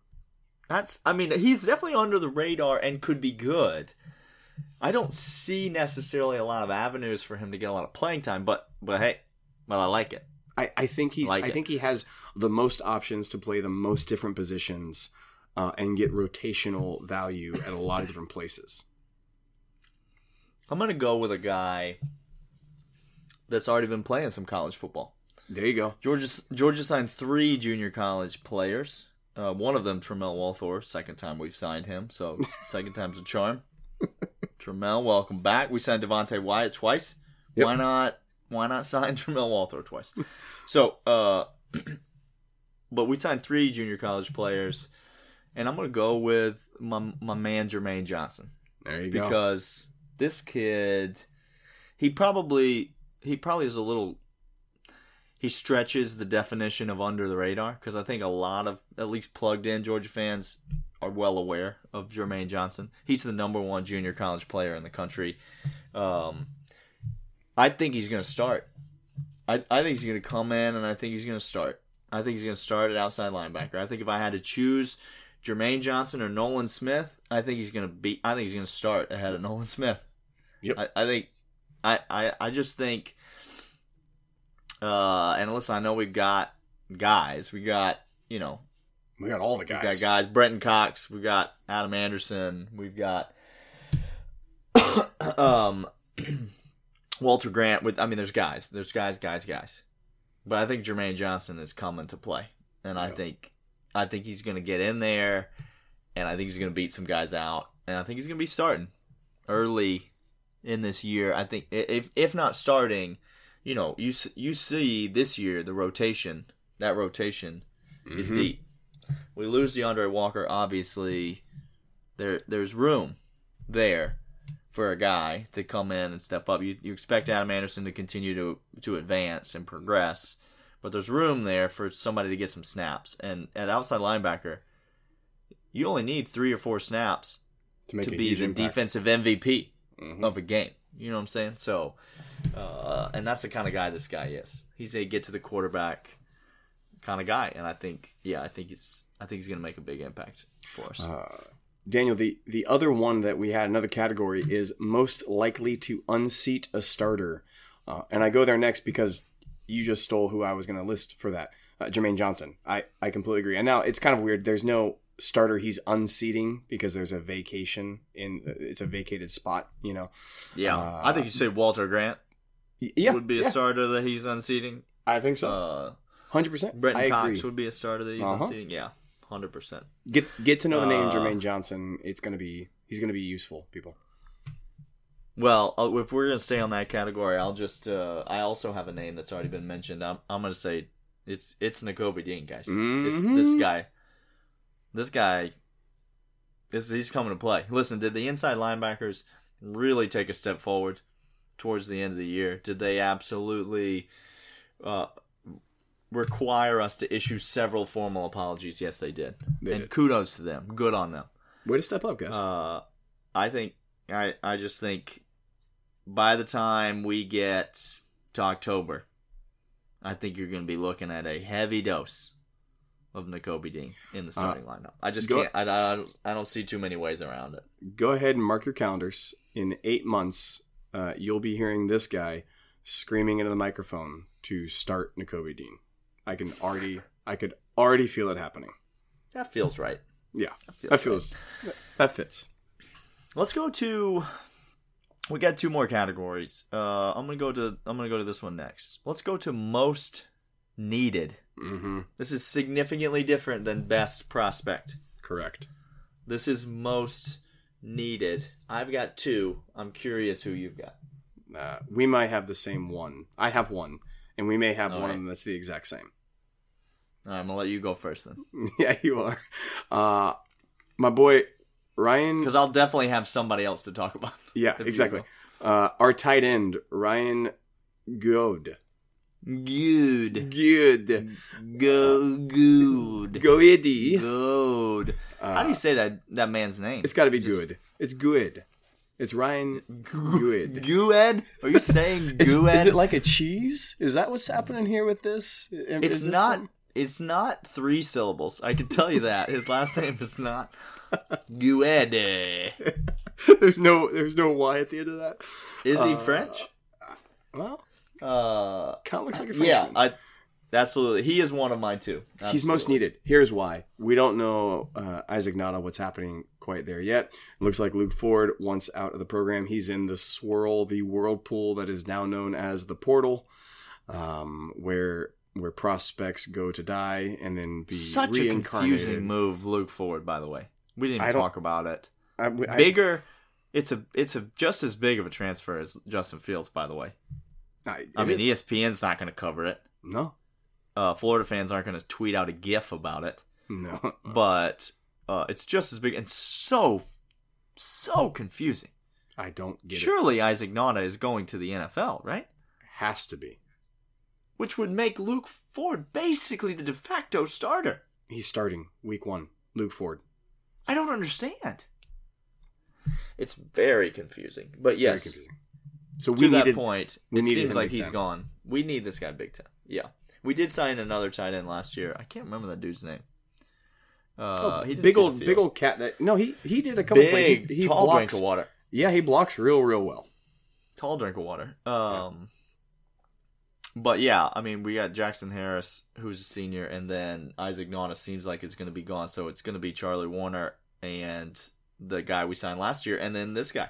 That's I mean, he's definitely under the radar and could be good. I don't see necessarily a lot of avenues for him to get a lot of playing time, but but hey, well, I like it. I, I think he's. Like I it. think he has the most options to play the most different positions, uh, and get rotational value at a lot of different places. I'm gonna go with a guy that's already been playing some college football. There you go. Georgia Georgia signed three junior college players. Uh, one of them, Tramel Walthour, second time we've signed him, so second time's a charm. Tramel, welcome back. We signed Devonte Wyatt twice. Yep. Why not? Why not sign Tramel Walthour twice? so, uh, but we signed three junior college players, and I'm gonna go with my my man Jermaine Johnson There you go. because this kid he probably he probably is a little he stretches the definition of under the radar because I think a lot of at least plugged in Georgia fans are well aware of Jermaine Johnson. He's the number one junior college player in the country. Um, I think he's going to start. I, I think he's going to come in and I think he's going to start. I think he's going to start at outside linebacker. I think if I had to choose Jermaine Johnson or Nolan Smith, I think he's going to be. I think he's going to start ahead of Nolan Smith. Yep. I, I think. I, I I just think. Uh, and listen, I know we've got guys. We got you know we got all the guys. we got guys. Brenton Cox. We got Adam Anderson. We've got um Walter Grant. With I mean, there's guys. There's guys, guys, guys. But I think Jermaine Johnson is coming to play, and I Yeah. think I think he's going to get in there, and I think he's going to beat some guys out, and I think he's going to be starting early in this year. I think if if not starting, you know, you you see this year the rotation. That rotation is Mhm. deep. We lose D'Andre Walker, obviously. There there's room there for a guy to come in and step up. You you expect Adam Anderson to continue to to advance and progress, but there's room there for somebody to get some snaps. And at outside linebacker, you only need three or four snaps to make to be the impact. defensive MVP Mhm. of a game. You know what I'm saying? So, uh, and that's the kind of guy this guy is. He's a get to the quarterback kind of guy, and I think, yeah, I think he's, I think he's going to make a big impact for us. Uh, Daniel, the, the other one that we had, another category, is most likely to unseat a starter. Uh, and I go there next because you just stole who I was going to list for that. Uh, Jermaine Johnson. I, I completely agree. And now it's kind of weird. There's no starter he's unseating because there's a vacation in it's a vacated spot, you know. yeah, uh, I think you say Walter Grant Yeah, would be a yeah, starter that he's unseating. I think so. Uh, 100%. Brenton I Cox agree. would be a starter that he's Uh-huh. unseating. Yeah, hundred percent. Get get to know the name Uh, Jermaine Johnson. It's going to be he's going to be useful, people. Well, uh, if we're gonna stay on that category, I'll just, uh, I also have a name that's already been mentioned. I'm, I'm gonna say it's it's Nakobe Dean, guys. This, Mhm. this guy, this guy, this he's coming to play. Listen, did the inside linebackers really take a step forward towards the end of the year? Did they absolutely uh, require us to issue several formal apologies? Yes, they did. They and did. kudos to them. Good on them. Way to step up, guys. Uh, I think I I just think by the time we get to October, I think you're going to be looking at a heavy dose of Nakobe Dean in the starting lineup. I just go- can't. I, I, don't, I don't see too many ways around it. go ahead and mark your calendars. In eight months, uh, you'll be hearing this guy screaming into the microphone to start Nakobe Dean. I can already, I could already feel it happening. That feels right. Yeah, feels that feels, that fits. Let's go to. We got two more categories. Uh, I'm gonna go to. I'm gonna go to this one next. Let's go to most needed. Mm-hmm. This is significantly different than best prospect. Correct. This is most needed. I've got two. I'm curious who you've got. Uh, we might have the same one. I have one, and we may have All one right. of them that's the exact same. All right, I'm gonna let you go first then, yeah, you are. Uh, my boy Ryan. because I'll definitely have somebody else to talk about. Yeah, exactly. Uh, our tight end Ryan Good. Good, Good. go, good, Goedy. good. Uh, How do you say that that man's name? It's got to be Just- good. It's good. It's Ryan Good. Good. Are you saying Is, good? is it like a cheese? Is that what's happening here with this? Is It's this not. some- It's not three syllables. I can tell you that his last name is not Guede. there's no. There's no Y at the end of that. Is he Uh, French? Well, Uh, Kind of looks like a yeah, Frenchman. I absolutely. He is one of mine too. He's most needed. Here's why. We don't know uh, Isaac Nauta what's happening quite there yet. It looks like Luke Ford once out of the program. He's in the swirl, the whirlpool that is now known as the portal, um, where where prospects go to die and then be Such a confusing move, Luke Ford. By the way, we didn't even talk about it. I, I- Bigger. It's a it's a just as big of a transfer as Justin Fields. By the way, I, I mean is. ESPN's not going to cover it. no, Uh, Florida fans aren't going to tweet out a GIF about it. no. But uh, it's just as big and so so confusing. I don't get it. Surely Isaac Nauta is going to the NFL, right? Has to be. Which would make Luke Ford basically the de facto starter. He's starting week one. Luke Ford. I don't understand. It's very confusing. But Very yes, confusing. So to we that point, we it seems like he's time. gone. We need this guy big time. Yeah. We did sign another tight end last year. I can't remember that dude's name. Uh, Oh, he big old, big old cat. That no, he he did a couple big, plays. He, he tall blocks, drink of water. Yeah, he blocks real, real well. Tall drink of water. Um, but yeah, I mean, we got Jackson Harris, who's a senior, and then Isaac Nauta seems like it's going to be gone. So it's going to be Charlie Woerner and the guy we signed last year, and then this guy.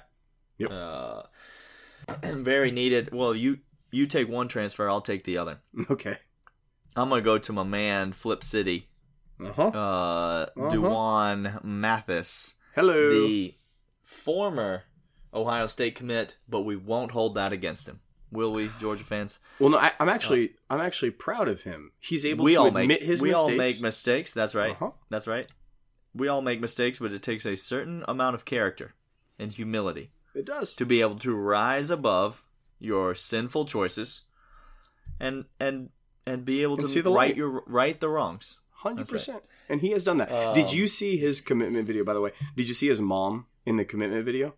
Yep. Uh, very needed. Well, you you take one transfer, I'll take the other. Okay. I'm gonna go to my man Flip City, Uh-huh. uh, Dwan Mathis, Hello. the former Ohio State commit, but we won't hold that against him, will we, Georgia fans? well, no, I, I'm actually I'm actually proud of him. He's able to admit make his we mistakes. all make mistakes. That's right. Uh-huh. That's right. We all make mistakes, but it takes a certain amount of character and humility It does. to be able to rise above your sinful choices and and and be able And to see the right light. your right the wrongs. Hundred percent. And he has done that. Did Um, you see his commitment video? By the way, did you see his mom in the commitment video?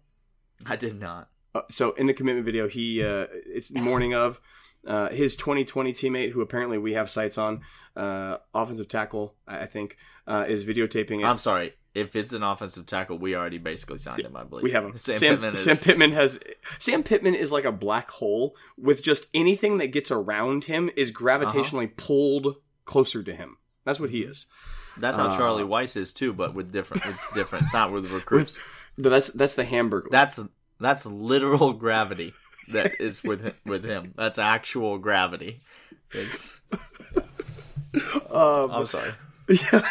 I did not. Uh, so in the commitment video, he uh, it's morning of uh, his 2020 teammate, who apparently we have sights on, uh, offensive tackle, I I think, uh, is videotaping it. I'm sorry. If it's an offensive tackle, we already basically signed him. I believe we have him. Sam, Sam, Pittman is. Sam Pittman has Sam Pittman is like a black hole with just anything that gets around him is gravitationally pulled closer to him. That's what he is. that's how uh, Charlie Weis is too, but with different. It's different. It's not with recruits. But that's that's the hamburger. That's that's literal gravity that is with with him. That's actual gravity. It's, uh, I'm sorry. yeah.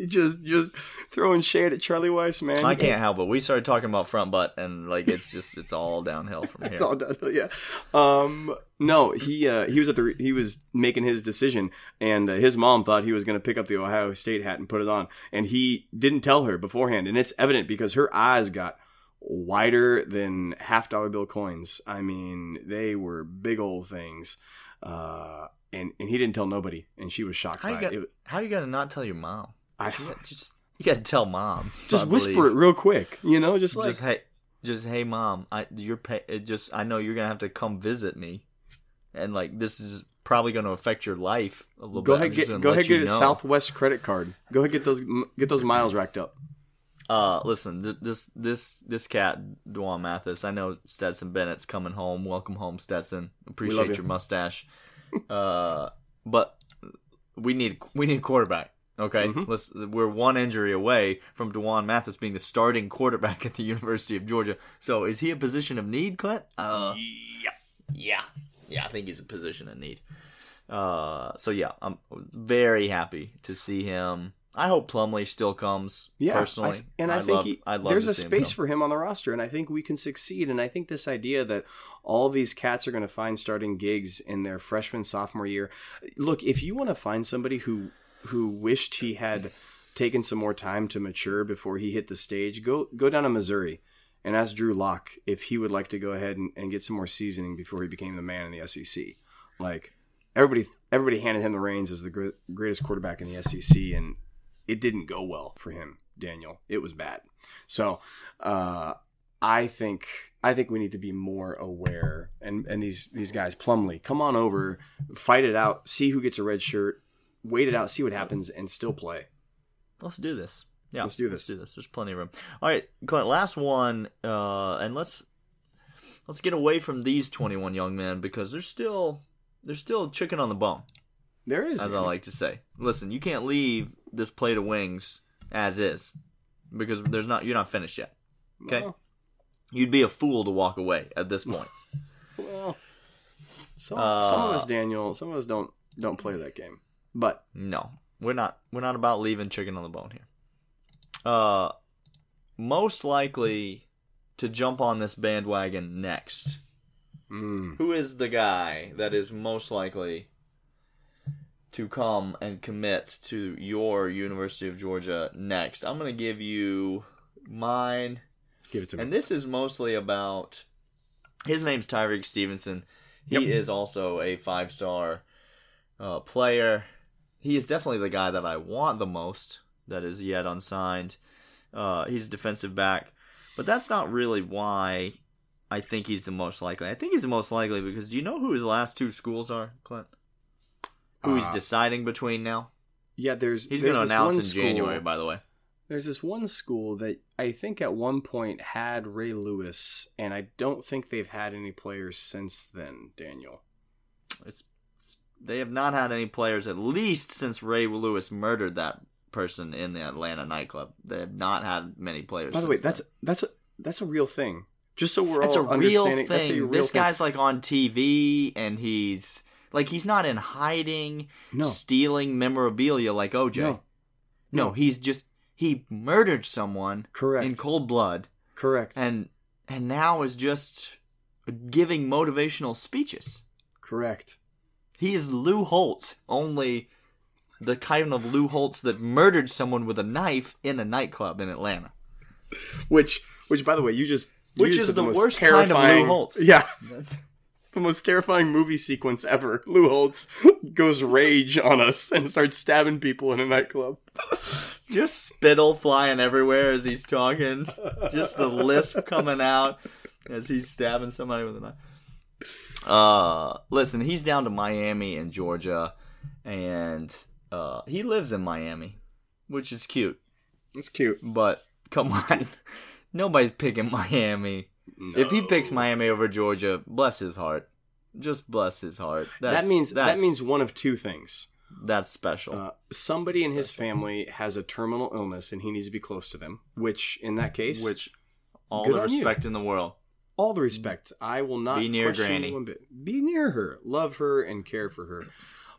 Just just throwing shade at Charlie Weis, man. I can't help it. We started talking about front butt, and like it's just it's all downhill from here. It's all downhill, Yeah. Um. No, he uh, he was at the he was making his decision, and uh, his mom thought he was going to pick up the Ohio State hat and put it on, and he didn't tell her beforehand, and it's evident because her eyes got wider than half dollar bill coins. I mean, they were big old things. Uh. And, and he didn't tell nobody, and she was shocked How by you got? it. How you gonna not tell your mom? I, You got, just you got to tell mom. just whisper believe. it real quick, you know, just like just hey, just hey, mom. I you're pay, it just I know you're gonna have to come visit me, and like this is probably gonna affect your life a little go bit. Ahead get go ahead get a. Southwest credit card. Go ahead get those get those miles racked up. Uh, listen, th- this this this cat, Dwan Mathis. I know Stetson Bennett's coming home. Welcome home, Stetson. Appreciate you. your mustache. uh, but we need we need a quarterback. Okay, Mm-hmm. let's. We're one injury away from Dwan Mathis being the starting quarterback at the University of Georgia. So, is he a position of need, Clint? Uh, yeah, yeah, yeah. I think he's a position of need. Uh, so yeah, I'm very happy to see him. I hope Plumlee still comes. Yeah, personally, I th- and I I'd think love, he- I'd love there's a him space come. for him on the roster, and I think we can succeed. And I think this idea that all these cats are going to find starting gigs in their freshman sophomore year. Look, if you want to find somebody who who wished he had taken some more time to mature before he hit the stage, go go down to Missouri and ask Drew Lock if he would like to go ahead and, and get some more seasoning before he became the man in the SEC. Like everybody, everybody handed him the reins as the gre- greatest quarterback in the SEC, and it didn't go well for him, Daniel. It was bad. So, uh, I think I think we need to be more aware. And and these these guys, Plumlee, come on over, fight it out, see who gets a red shirt, wait it out, see what happens, and still play. Let's do this. Yeah, Let's do Let's this. do this. There's plenty of room. All right, Clint. Last one, uh, and let's let's get away from these 21 young men because there's still there's still chicken on the bone, There is. as I like to say. Listen, you can't leave this plate of wings as is because there's not you're not finished yet. Okay, Well, you'd be a fool to walk away at this point. well, some, Uh, some of us, Daniel, some of us don't don't play that game. But No, we're not. We're not about leaving chicken on the bone here. Uh, most likely to jump on this bandwagon next. mm, Who is the guy that is most likely to come and commit to your University of Georgia next? I'm going to give you mine. give it to me. And this is mostly about his name's Tyrique Stevenson. He Yep. is also a five star uh, player. He is definitely the guy that I want the most that is yet unsigned. Uh, he's a defensive back, but that's not really why I think he's the most likely. I think he's the most likely because do you know who his last two schools are, Clint? Who he's Uh, deciding between now? yeah, there's He's there's going to announce in school- January, by the way. There's this one school that I think at one point had Ray Lewis, and I don't think they've had any players since then. Daniel. It's they have not had any players at least since Ray Lewis murdered that person in the Atlanta nightclub. They have not had many players. By the way, since that's then. that's a that's a real thing. Just so we're that's a all real understanding, thing. that's a real this thing. guy's like on TV and he's like he's not in hiding, No. stealing memorabilia like OJ. No. No, No. he's just he murdered someone correct, in cold blood correct, and and now is just giving motivational speeches. correct. He is Lou Holtz, only the kind of Lou Holtz that murdered someone with a knife in a nightclub in Atlanta. Which, which, by the way, you just you Which is the worst kind of Lou Holtz. Yeah, the most terrifying movie sequence ever. Lou Holtz goes rage on us and starts stabbing people in a nightclub. Just spittle flying everywhere as he's talking. Just the lisp coming out as he's stabbing somebody with a knife. Uh, listen, he's down to Miami and Georgia, and uh, he lives in Miami, which is cute. It's cute. But come on, nobody's picking Miami. If he picks Miami over Georgia, bless his heart. Just bless his heart. That's, that means that means one of two things. that's special. Uh, somebody in his family has a terminal illness and he needs to be close to them. Which, in that case, which all the on you. respect in the world. All the respect, I will not Be near question Granny. one bit. Be near her, love her, and care for her.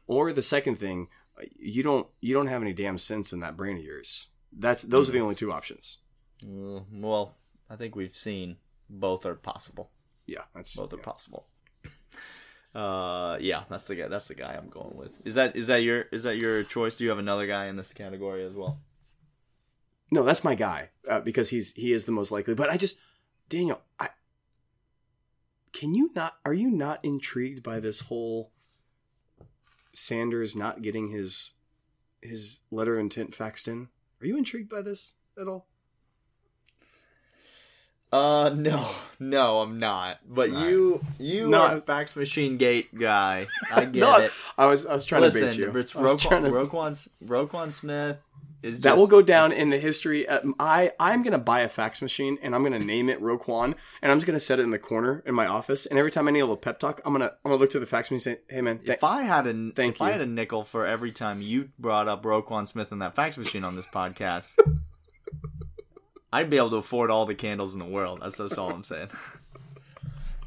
Or the second thing, you don't you don't have any damn sense in that brain of yours. That's those are the only two options. Mm, well, I think we've seen both are possible. Yeah, that's Both are possible. Uh, yeah, that's the guy. That's the guy I'm going with. Is that is that your is that your choice? Do you have another guy in this category as well? No, that's my guy uh, because he's he is the most likely. But I just Daniel, I can you not? Are you not intrigued by this whole Sanders not getting his his letter of intent faxed in? Are you intrigued by this at all? Uh, no, no, I'm not. But you, you No, are was- fax machine gate guy. I get No, it. I was I was trying Listen, to bait you. it's Roquan, Roquan, Roquan Smith that just, will go down in the history. Uh, I I'm gonna buy a fax machine and I'm gonna name it Roquan and I'm just gonna set it in the corner in my office. And every time I need a little pep talk, I'm gonna I'm gonna look to the fax machine and say, "Hey man, th- If I had a Thank if I had a nickel for every time you brought up Roquan Smith and that fax machine on this podcast, I'd be able to afford all the candles in the world. That's that's all I'm saying.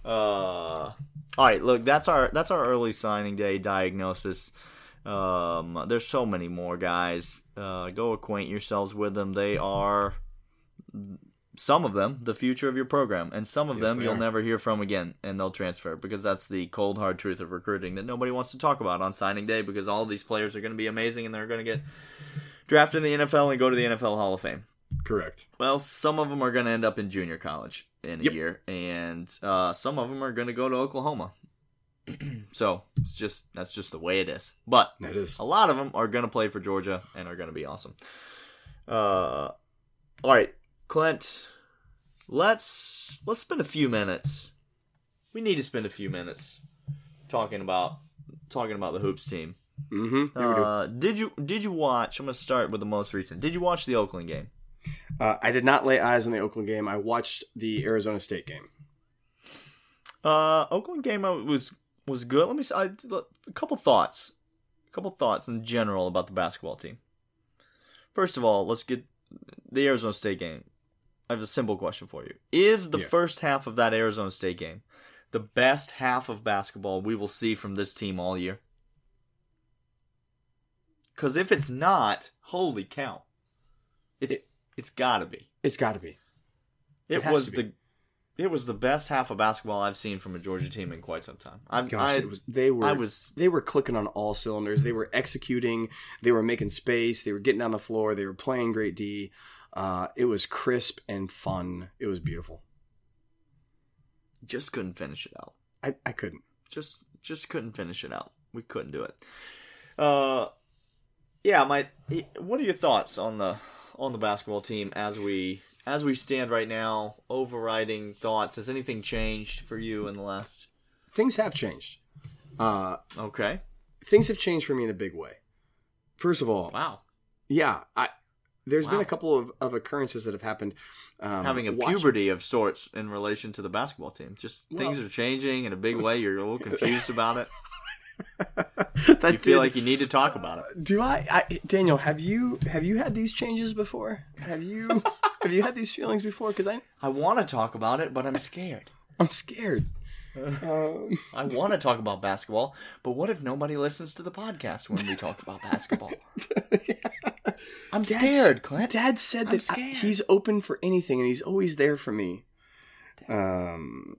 Uh, all right, look, that's our that's our early signing day diagnosis. Um, there's so many more guys. Uh, go acquaint yourselves with them. They are some of them the future of your program, and some of Yes, them you'll are. never hear from again, and they'll transfer because that's the cold hard truth of recruiting that nobody wants to talk about on signing day because all of these players are going to be amazing and they're going to get drafted in the NFL and go to the NFL Hall of Fame. correct." Well, some of them are going to end up in junior college in a Yep. year, and uh, some of them are going to go to Oklahoma. so it's just that's just the way it is. But That is a lot of them are going to play for Georgia and are going to be awesome. Uh, all right, Clint, let's let's spend a few minutes. We need to spend a few minutes talking about talking about the hoops team. Mm-hmm. Yeah, we do. Uh, did you did you watch? I'm going to start with the most recent. Did you watch the Oakland game? Uh, I did not lay eyes on the Oakland game. I watched the Arizona State game. Uh, Oakland game uh, was was good. Let me say I, a couple thoughts, a couple thoughts in general about the basketball team. First of all, let's get the Arizona State game. I have a simple question for you: Is the Yeah. first half of that Arizona State game the best half of basketball we will see from this team all year? Because if it's not, holy cow, it's It- it's got to be. It's got to be. It, It was the it was the best half of basketball I've seen from a Georgia team in quite some time. I'm, Gosh, I, it was. They were. I was They were clicking on all cylinders. They were executing. They were making space. They were getting on the floor. They were playing great D. Uh, it was crisp and fun. It was beautiful. just couldn't finish it out. I, I couldn't. Just just couldn't finish it out. We couldn't do it. Uh, yeah. My, what are your thoughts on the on the basketball team as we as we stand right now? Overriding thoughts. Has anything changed for you in the last? Things have changed. Uh, Okay. things have changed for me in a big way. First of all, Wow. yeah, I. There's been a couple of, of occurrences that have happened. Um, Having a watch- puberty of sorts in relation to the basketball team. Just things are changing in a big way. You're a little confused about it. that You feel like you need to talk about it. Do I, I, Daniel? Have you have you had these changes before? Have you have you had these feelings before? Because I I want to talk about it, but I'm scared. I'm scared. Um, I want to talk about basketball, but what if nobody listens to the podcast when we talk about basketball? I'm Dad's- scared, Clint. Dad said that I- he's open for anything and he's always there for me. Um,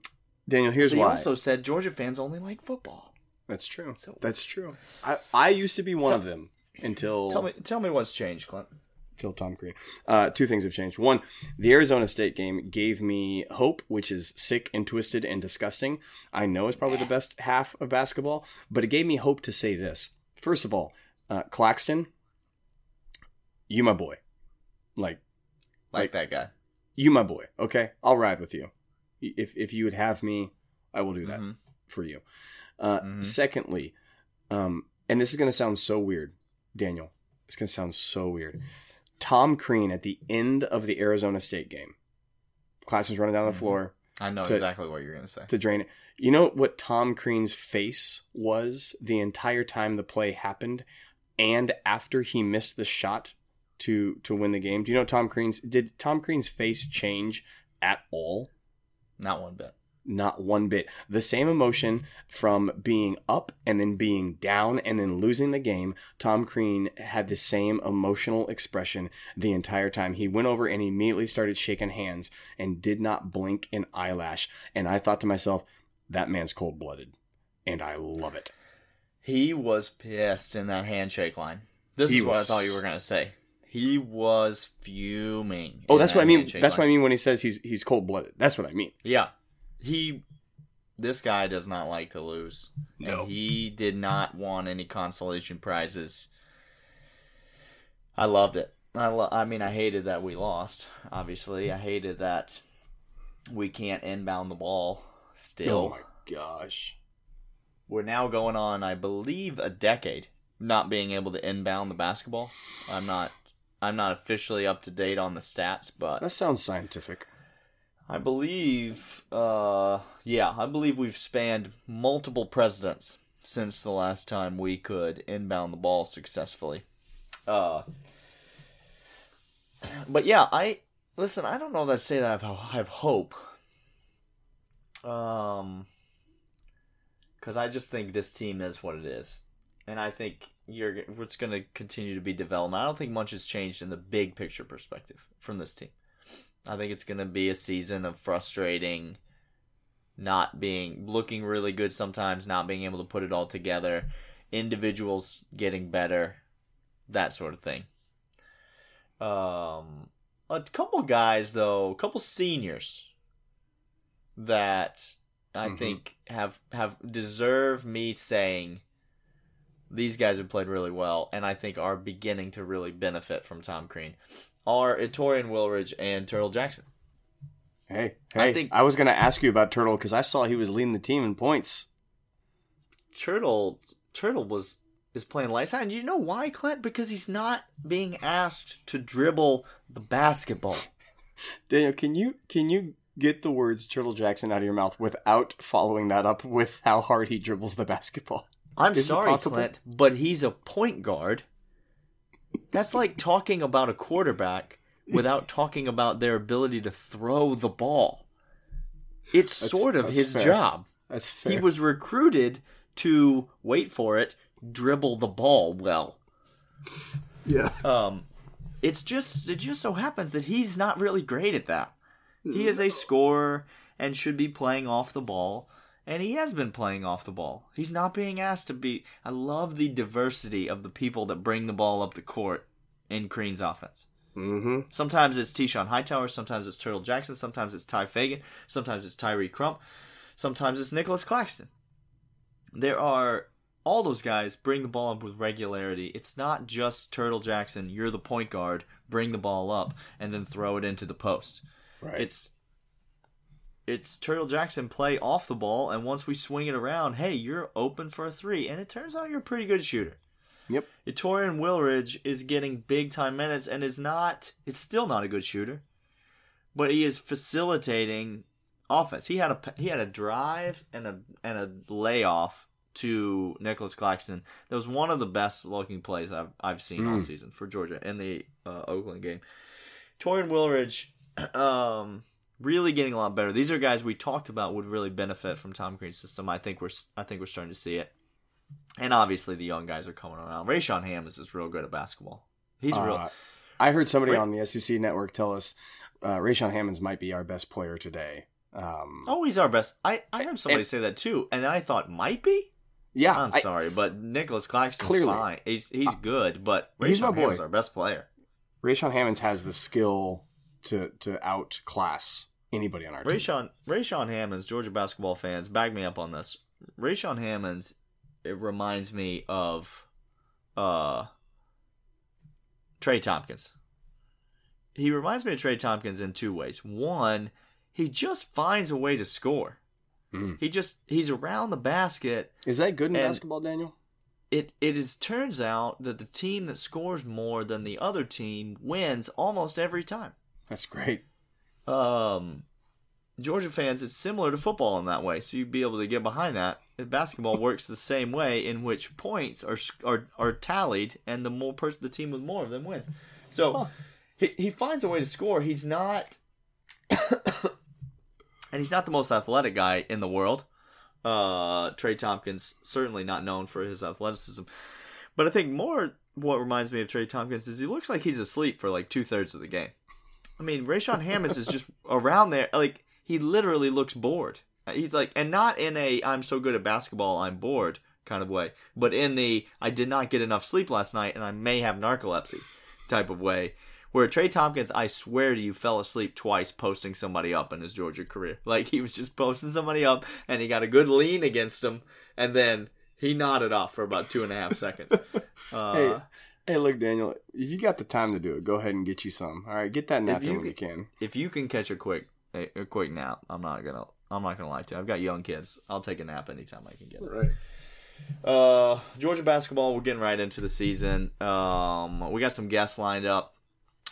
Daniel, here's He why. He also said Georgia fans only like football. That's true. So- That's true. I I used to be one Tell- of them until Tell me, tell me what's changed, Clint. till Tom Crean. Uh, two things have changed. One, the Arizona State game gave me hope, which is sick and twisted and disgusting. I know it's probably the best half of basketball, but it gave me hope to say this. First of all, uh, Claxton, you my boy. Like, Like that guy. you my boy. Okay, I'll ride with you. If if you would have me, I will do that Mhm. for you. Uh, Mhm. Secondly, um, and this is going to sound so weird, Daniel. It's going to sound so weird. Tom Crean at the end of the Arizona State game, class is running down the Mhm. floor I know To- exactly what you're going to say. to drain it. You know what Tom Crean's face was the entire time the play happened, and after he missed the shot to to win the game. Do you know Tom Crean's? Did Tom Crean's face change at all? Not one bit. Not one bit. The same emotion from being up and then being down and then losing the game. Tom Crean had the same emotional expression the entire time. He went over and he immediately started shaking hands and did not blink an eyelash. And I thought to myself, that man's cold blooded. And I love it. He was pissed in that handshake line. This He is what I thought you were going to say. He was fuming. Oh, that's what I mean. That's line. what I mean when he says he's he's cold blooded. That's what I mean. Yeah. He this guy does not like to lose. No. And he did not want any consolation prizes. I loved it. I lo- I mean I hated that we lost, obviously. I hated that we can't inbound the ball still. Oh my gosh. We're now going on I believe a decade not being able to inbound the basketball. I'm not I'm not officially up to date on the stats, but That sounds scientific. I believe, uh, yeah, I believe we've spanned multiple presidents since the last time we could inbound the ball successfully. Uh, but yeah, I listen. I don't know that I say that I have, I have hope. Um, because I just think this team is what it is, and I think you're it's going to continue to be development. I don't think much has changed in the big picture perspective from this team. I think it's going to be a season of frustrating, not being looking really good sometimes, not being able to put it all together, individuals getting better, that sort of thing. Um, a couple guys though, a couple seniors that I Mhm. think have have deserve me saying these guys have played really well, and I think are beginning to really benefit from Tom Crean are uh, Torian Wilridge and Turtle Jackson. Hey, I hey, I, think- was going to ask you about Turtle because I saw he was leading the team in points. Turtle Turtle was is playing lights out, and you know why, Clint? Because he's not being asked to dribble the basketball. Daniel, can you can you get the words Turtle Jackson out of your mouth without following that up with how hard he dribbles the basketball. I'm Is sorry. Clint, but he's a point guard. That's like talking about a quarterback without talking about their ability to throw the ball. It's That's- sort of his fair. job. That's fair. He was recruited to wait for it, dribble the ball well. yeah. Um, it's just it just so happens that he's not really great at that. He is a scorer and should be playing off the ball, and he has been playing off the ball. He's not being asked to be. I love the diversity of the people that bring the ball up the court in Crean's offense. Mm-hmm. Sometimes it's Teshaun Hightower, sometimes it's Turtle Jackson, sometimes it's Tye Fagan, sometimes it's Tyree Crump, sometimes it's Nicholas Claxton. There are all those guys bring the ball up with regularity. It's not just Turtle Jackson, you're the point guard, bring the ball up and then throw it into the post. Right. It's it's Turtle Jackson play off the ball and once we swing it around, hey, you're open for a 3 and it turns out you're a pretty good shooter. Yep. Torian Wilridge is getting big time minutes and is not it's still not a good shooter. But he is facilitating offense. He had a he had a drive and a and a layoff to Nicholas Claxton. That was one of the best looking plays I've I've seen all Mm. season for Georgia in the uh, Oakland game. Torian Wilridge um really getting a lot better. These are guys we talked about would really benefit from Tom Crean's system. I think we're I think we're starting to see it. And obviously the young guys are coming around. Rayshaun Hammonds is real good at basketball. He's real. Uh, I heard somebody Ray- on the SEC network tell us uh, Rayshaun Hammonds might be our best player today. Um, Oh, he's our best. I, I heard somebody And- say that too, and I thought might be. yeah, I'm I- sorry, but Nicholas Claxton's Clearly. fine. He's he's good, but He's my Hammonds boy. is our best player. Rayshawn Hammonds has the skill to to outclass anybody on our team. Rayshaun Rayshaun Hammonds, Georgia basketball fans, back me up on this. Rayshaun Hammonds, it reminds me of uh Trey Thompkins. He reminds me of Trey Thompkins in two ways. One, he just finds a way to score. Mhm. He just he's around the basket Is that good in basketball, Daniel? it it is turns out that the team that scores more than the other team wins almost every time. That's great. Um, Georgia fans, it's similar to football in that way, so you'd be able to get behind that. If basketball works the same way, in which points are are are tallied, and the more person, the team with more of them wins. So Huh. he he finds a way to score. He's not, and he's not the most athletic guy in the world. Uh, Trey Thompkins certainly not known for his athleticism, but I think more what reminds me of Trey Thompkins is he looks like he's asleep for like two thirds of the game. I mean, Rayshaun Hammonds is just around there, like he literally looks bored. He's like, and not in a "I'm so good at basketball, I'm bored" kind of way, but in the "I did not get enough sleep last night, and I may have narcolepsy" type of way. Where Trey Thompkins, I swear to you, fell asleep twice posting somebody up in his Georgia career. Like he was just posting somebody up, and he got a good lean against him, and then he nodded off for about two and a half seconds. Uh, hey, hey, look, Daniel. If you got the time to do it, go ahead and get you some. All right, get that nap you when you can. if you can catch a quick a, quick nap, I'm not gonna I'm not gonna lie to you. I've got young kids. I'll take a nap anytime I can get it. Right. Uh, Georgia basketball. We're getting right into the season. Um, we got some guests lined up.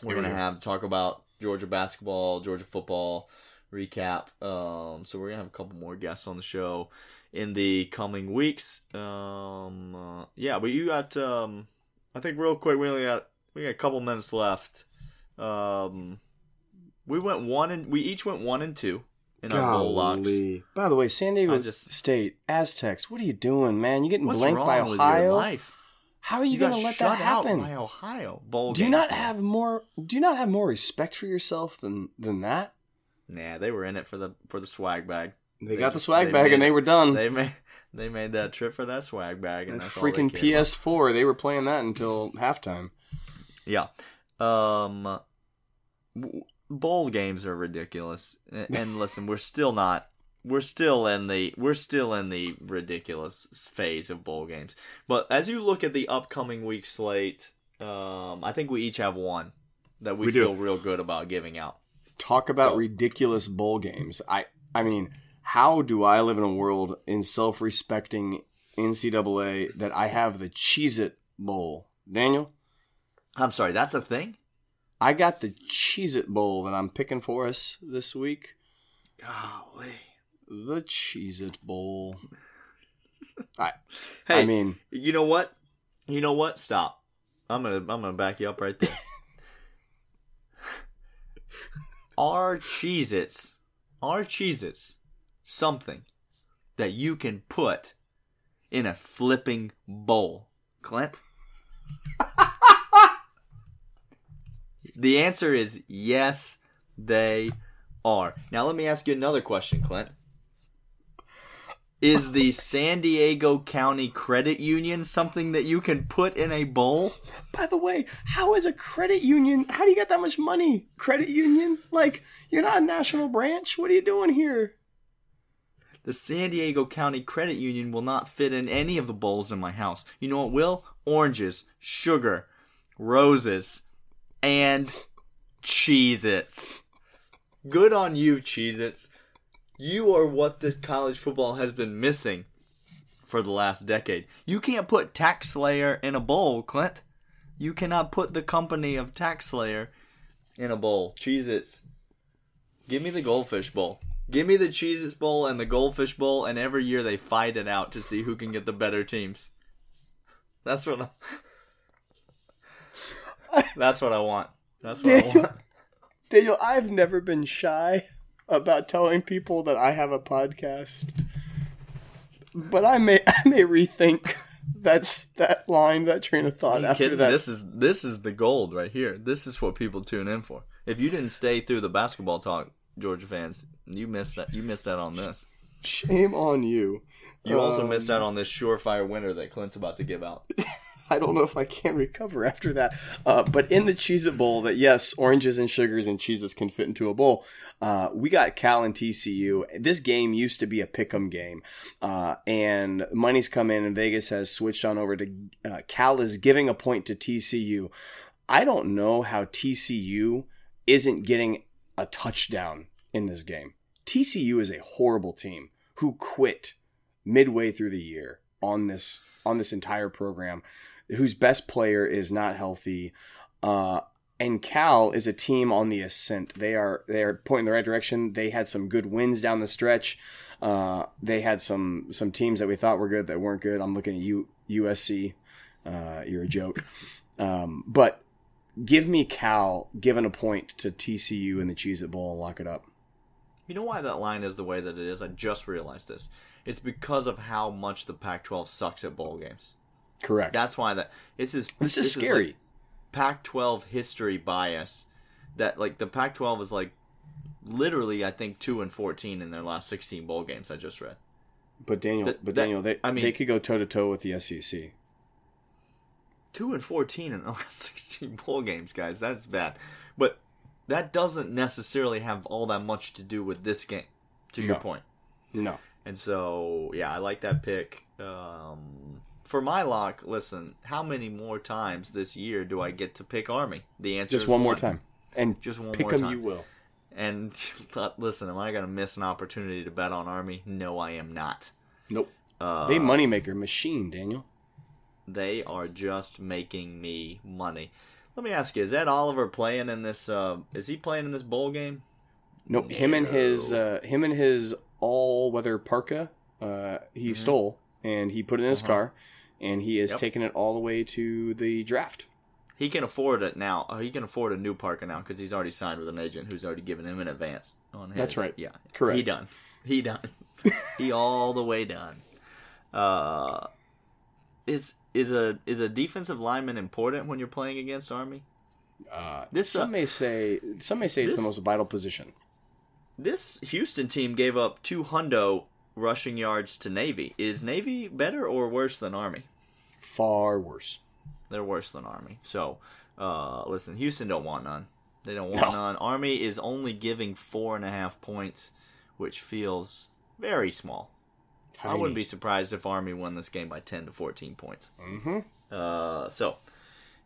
We're gonna go. have talk about Georgia basketball, Georgia football recap. Um, so we're gonna have a couple more guests on the show in the coming weeks. Um, uh, yeah, but you got um, I think real quick we only got we got a couple minutes left. Um, we went one and we each went one and two in our bowl locks. By the way, San Diego just- State Aztecs. What are you doing, man? You getting blanked by with your Ohio? life? How are you, You, going to let that happen? out by Ohio bowl do you not man. have more? Do you not have more respect for yourself than than that? Nah, they were in it for the for the swag bag. They, They got the swag they bag and they were done. They made they made that trip for that swag bag, and That that's they freaking cared about. PS4. They were playing that until halftime. Yeah. Um, bowl games are ridiculous, and, and listen, we're still not. We're still in the we're still in the ridiculous phase of bowl games. But as you look at the upcoming week slate, um, I think we each have one that we, We do. feel real good about giving out. Talk about So- ridiculous bowl games. I I mean, how do I live in a world in self-respecting NCAA that I have the Cheez It Bowl? Daniel, I'm sorry, that's a thing. I got the Cheez It Bowl that I'm picking for us this week. Golly. The Cheez It Bowl. I, Hey, I mean, you know what? You know what? Stop. I'm gonna I'm gonna back you up right there. our Cheez-Its, our Cheez-Its something that you can put in a flipping bowl? Clint? the answer is yes, they are. Now let me ask you another question, Clint. Is the San Diego County Credit Union something that you can put in a bowl? by the way, how is a credit union? How do you get that much money? Credit union? Like, you're not a national branch? What are you doing here? The San Diego County Credit Union will not fit in any of the bowls in my house. You know what will? Oranges, sugar, roses, and Cheez Its. Good on you, Cheez Its. You are what the college football has been missing for the last decade. You can't put Tax Slayer in a bowl, Clint. You cannot put the company of Tax Slayer in a bowl. Cheez Its. Give me the Goldfish Bowl. Give me the Cheez Its Bowl and the Goldfish Bowl, and every year they fight it out to see who can get the better teams. That's what I. That's what I want. That's what I Daniel, want. Daniel, I've never been shy about telling people that I have a podcast, but I may I may rethink that's that line, that train of thought after kidding? that. This is this is the gold right here. This is what people tune in for. If you didn't stay through the basketball talk, Georgia fans, you missed that. You missed out on this. Shame on you. You also Um, missed out on this surefire winner that Clint's about to give out. I don't know if I can recover after that. Uh, but in the Cheez It Bowl, that yes, oranges and sugars and cheeses can fit into a bowl. Uh, we got Cal and TCU. This game used to be a pick 'em game. Uh, and money's come in, and Vegas has switched on over to uh, Cal is giving a point to TCU. I don't know how TCU isn't getting a touchdown in this game. TCU is a horrible team who quit midway through the year on this on this entire program whose best player is not healthy uh, and Cal is a team on the ascent. They are they are pointing in the right direction. They had some good wins down the stretch. Uh, they had some some teams that we thought were good that weren't good. I'm looking at you USC. Uh, you're a joke. Um, but give me Cal giving a point to TCU in the Cheez It Bowl and lock it up. You know why that line is the way that it is? I just realized this. It's because of how much the Pac-12 sucks at bowl games. Correct. That's why that it's his. this is scary. like Pac-12 history bias. That like the Pac-12 is like literally, I think two and fourteen in their last sixteen bowl games. I just read. but Daniel, but that- Daniel, they I mean- they could go toe to toe with the SEC. Two and fourteen in the last sixteen bowl games, guys. That's bad. But that doesn't necessarily have all that much to do with this game. To your point. No. And so, yeah, I like that pick. Um, for my lock, listen, how many more times this year do I get to pick Army? The answer is. Just is one more time. And Just one pick more time. you will. And listen, am I going to miss an opportunity to bet on Army? No, I am not. Nope. Uh, they moneymaker machine, Daniel. They are just making me money. Let me ask you: Is Ed Oliver playing in this? Uh, is he playing in this bowl game? Nope. Him and his uh, him and his all weather parka uh, he stole and he put it in his Mm-hmm. Uh-huh. car and he is Yep. taking it all the way to the draft. He can afford it now. Oh, he can afford a new parka now because he's already signed with an agent who's already given him an advance on his. That's right. Yeah, Correct. He done. He done. he all the way done. Uh, is is a is a defensive lineman important when you're playing against Army? Uh, This, some uh, may say some may say it's the most vital position. This Houston team gave up two hundo rushing yards to Navy. Is Navy better or worse than Army? Far worse. They're worse than Army. So, uh, listen, Houston don't want none. They don't want No. none. Army is only giving four and a half points, which feels very small. I wouldn't be surprised if Army won this game by ten to fourteen points. Mm-hmm. Uh, so,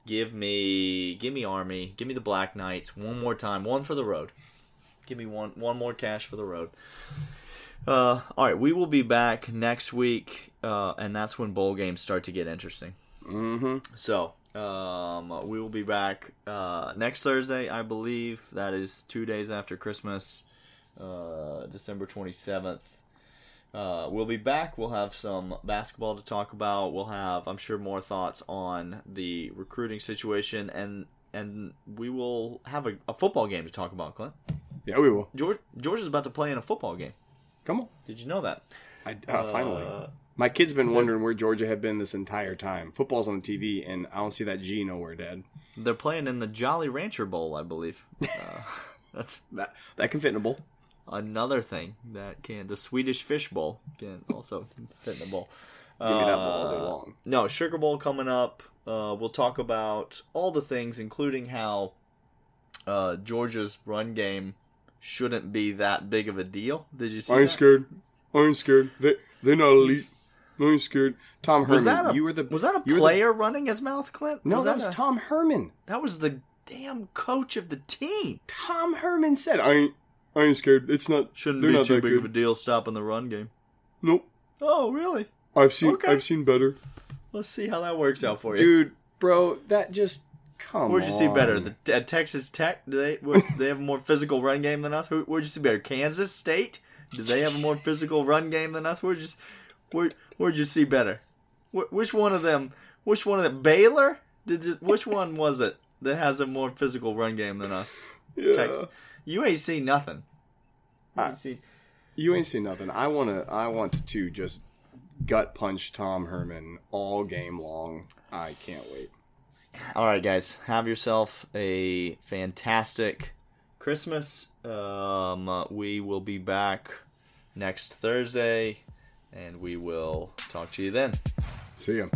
give me, give me Army, give me the Black Knights one more time, one for the road. Give me one, one more cash for the road. Uh, all right, we will be back next week, uh, and that's when bowl games start to get interesting. Mm-hmm. So, um, we will be back uh, next Thursday, I believe. That is two days after Christmas. uh, December 27th. Uh, we'll be back. We'll have some basketball to talk about. We'll have, I'm sure, more thoughts on the recruiting situation, and and we will have a, a football game to talk about. Clint, Yeah, we will. George George is about to play in a football game. Come on. Did you know that? I, uh, finally. My kid's been wondering where Georgia had been this entire time. Football's on the TV, and I don't see that G nowhere, Dad. They're playing in the Jolly Rancher Bowl, I believe. Uh, that's That that can fit in a bowl. Another thing that can. The Swedish Fish Bowl can also fit in the bowl. Give me that ball all day Uh, long. No, Sugar Bowl coming up. Uh, we'll talk about all the things, including how uh, Georgia's run game shouldn't be that big of a deal. Did you see I ain't that? scared. I ain't scared. They they're not elite. I ain't scared. Tom Herman, Was that a you were the was that a were the- player running his mouth, Clint? no, that that was a- Tom Herman. That was the damn coach of the team. Tom Herman said, "I ain't, I ain't scared. It's not. Shouldn't be not too big good. of a deal stopping the run game. Nope. Oh, really? I've seen. Okay. I've seen better, Let's see how that works out for you. dude, bro. That just come. Where'd you see better? The at Texas Tech? Do they what, they have a more physical run game than us? Who, where'd you see better? Kansas State? Do they have a more physical run game than us? Where'd you where, where'd you see better? Wh- which one of them? Which one of them? Baylor? Did you, which one was it that has a more physical run game than us? Yeah. Texas. You ain't seen nothing. You ain't seen- You ain't seen nothing. I wanna. I want to just gut punch Tom Herman all game long. I can't wait. All right, guys, have yourself a fantastic Christmas. Um, uh, we will be back next Thursday, and we will talk to you then. See ya.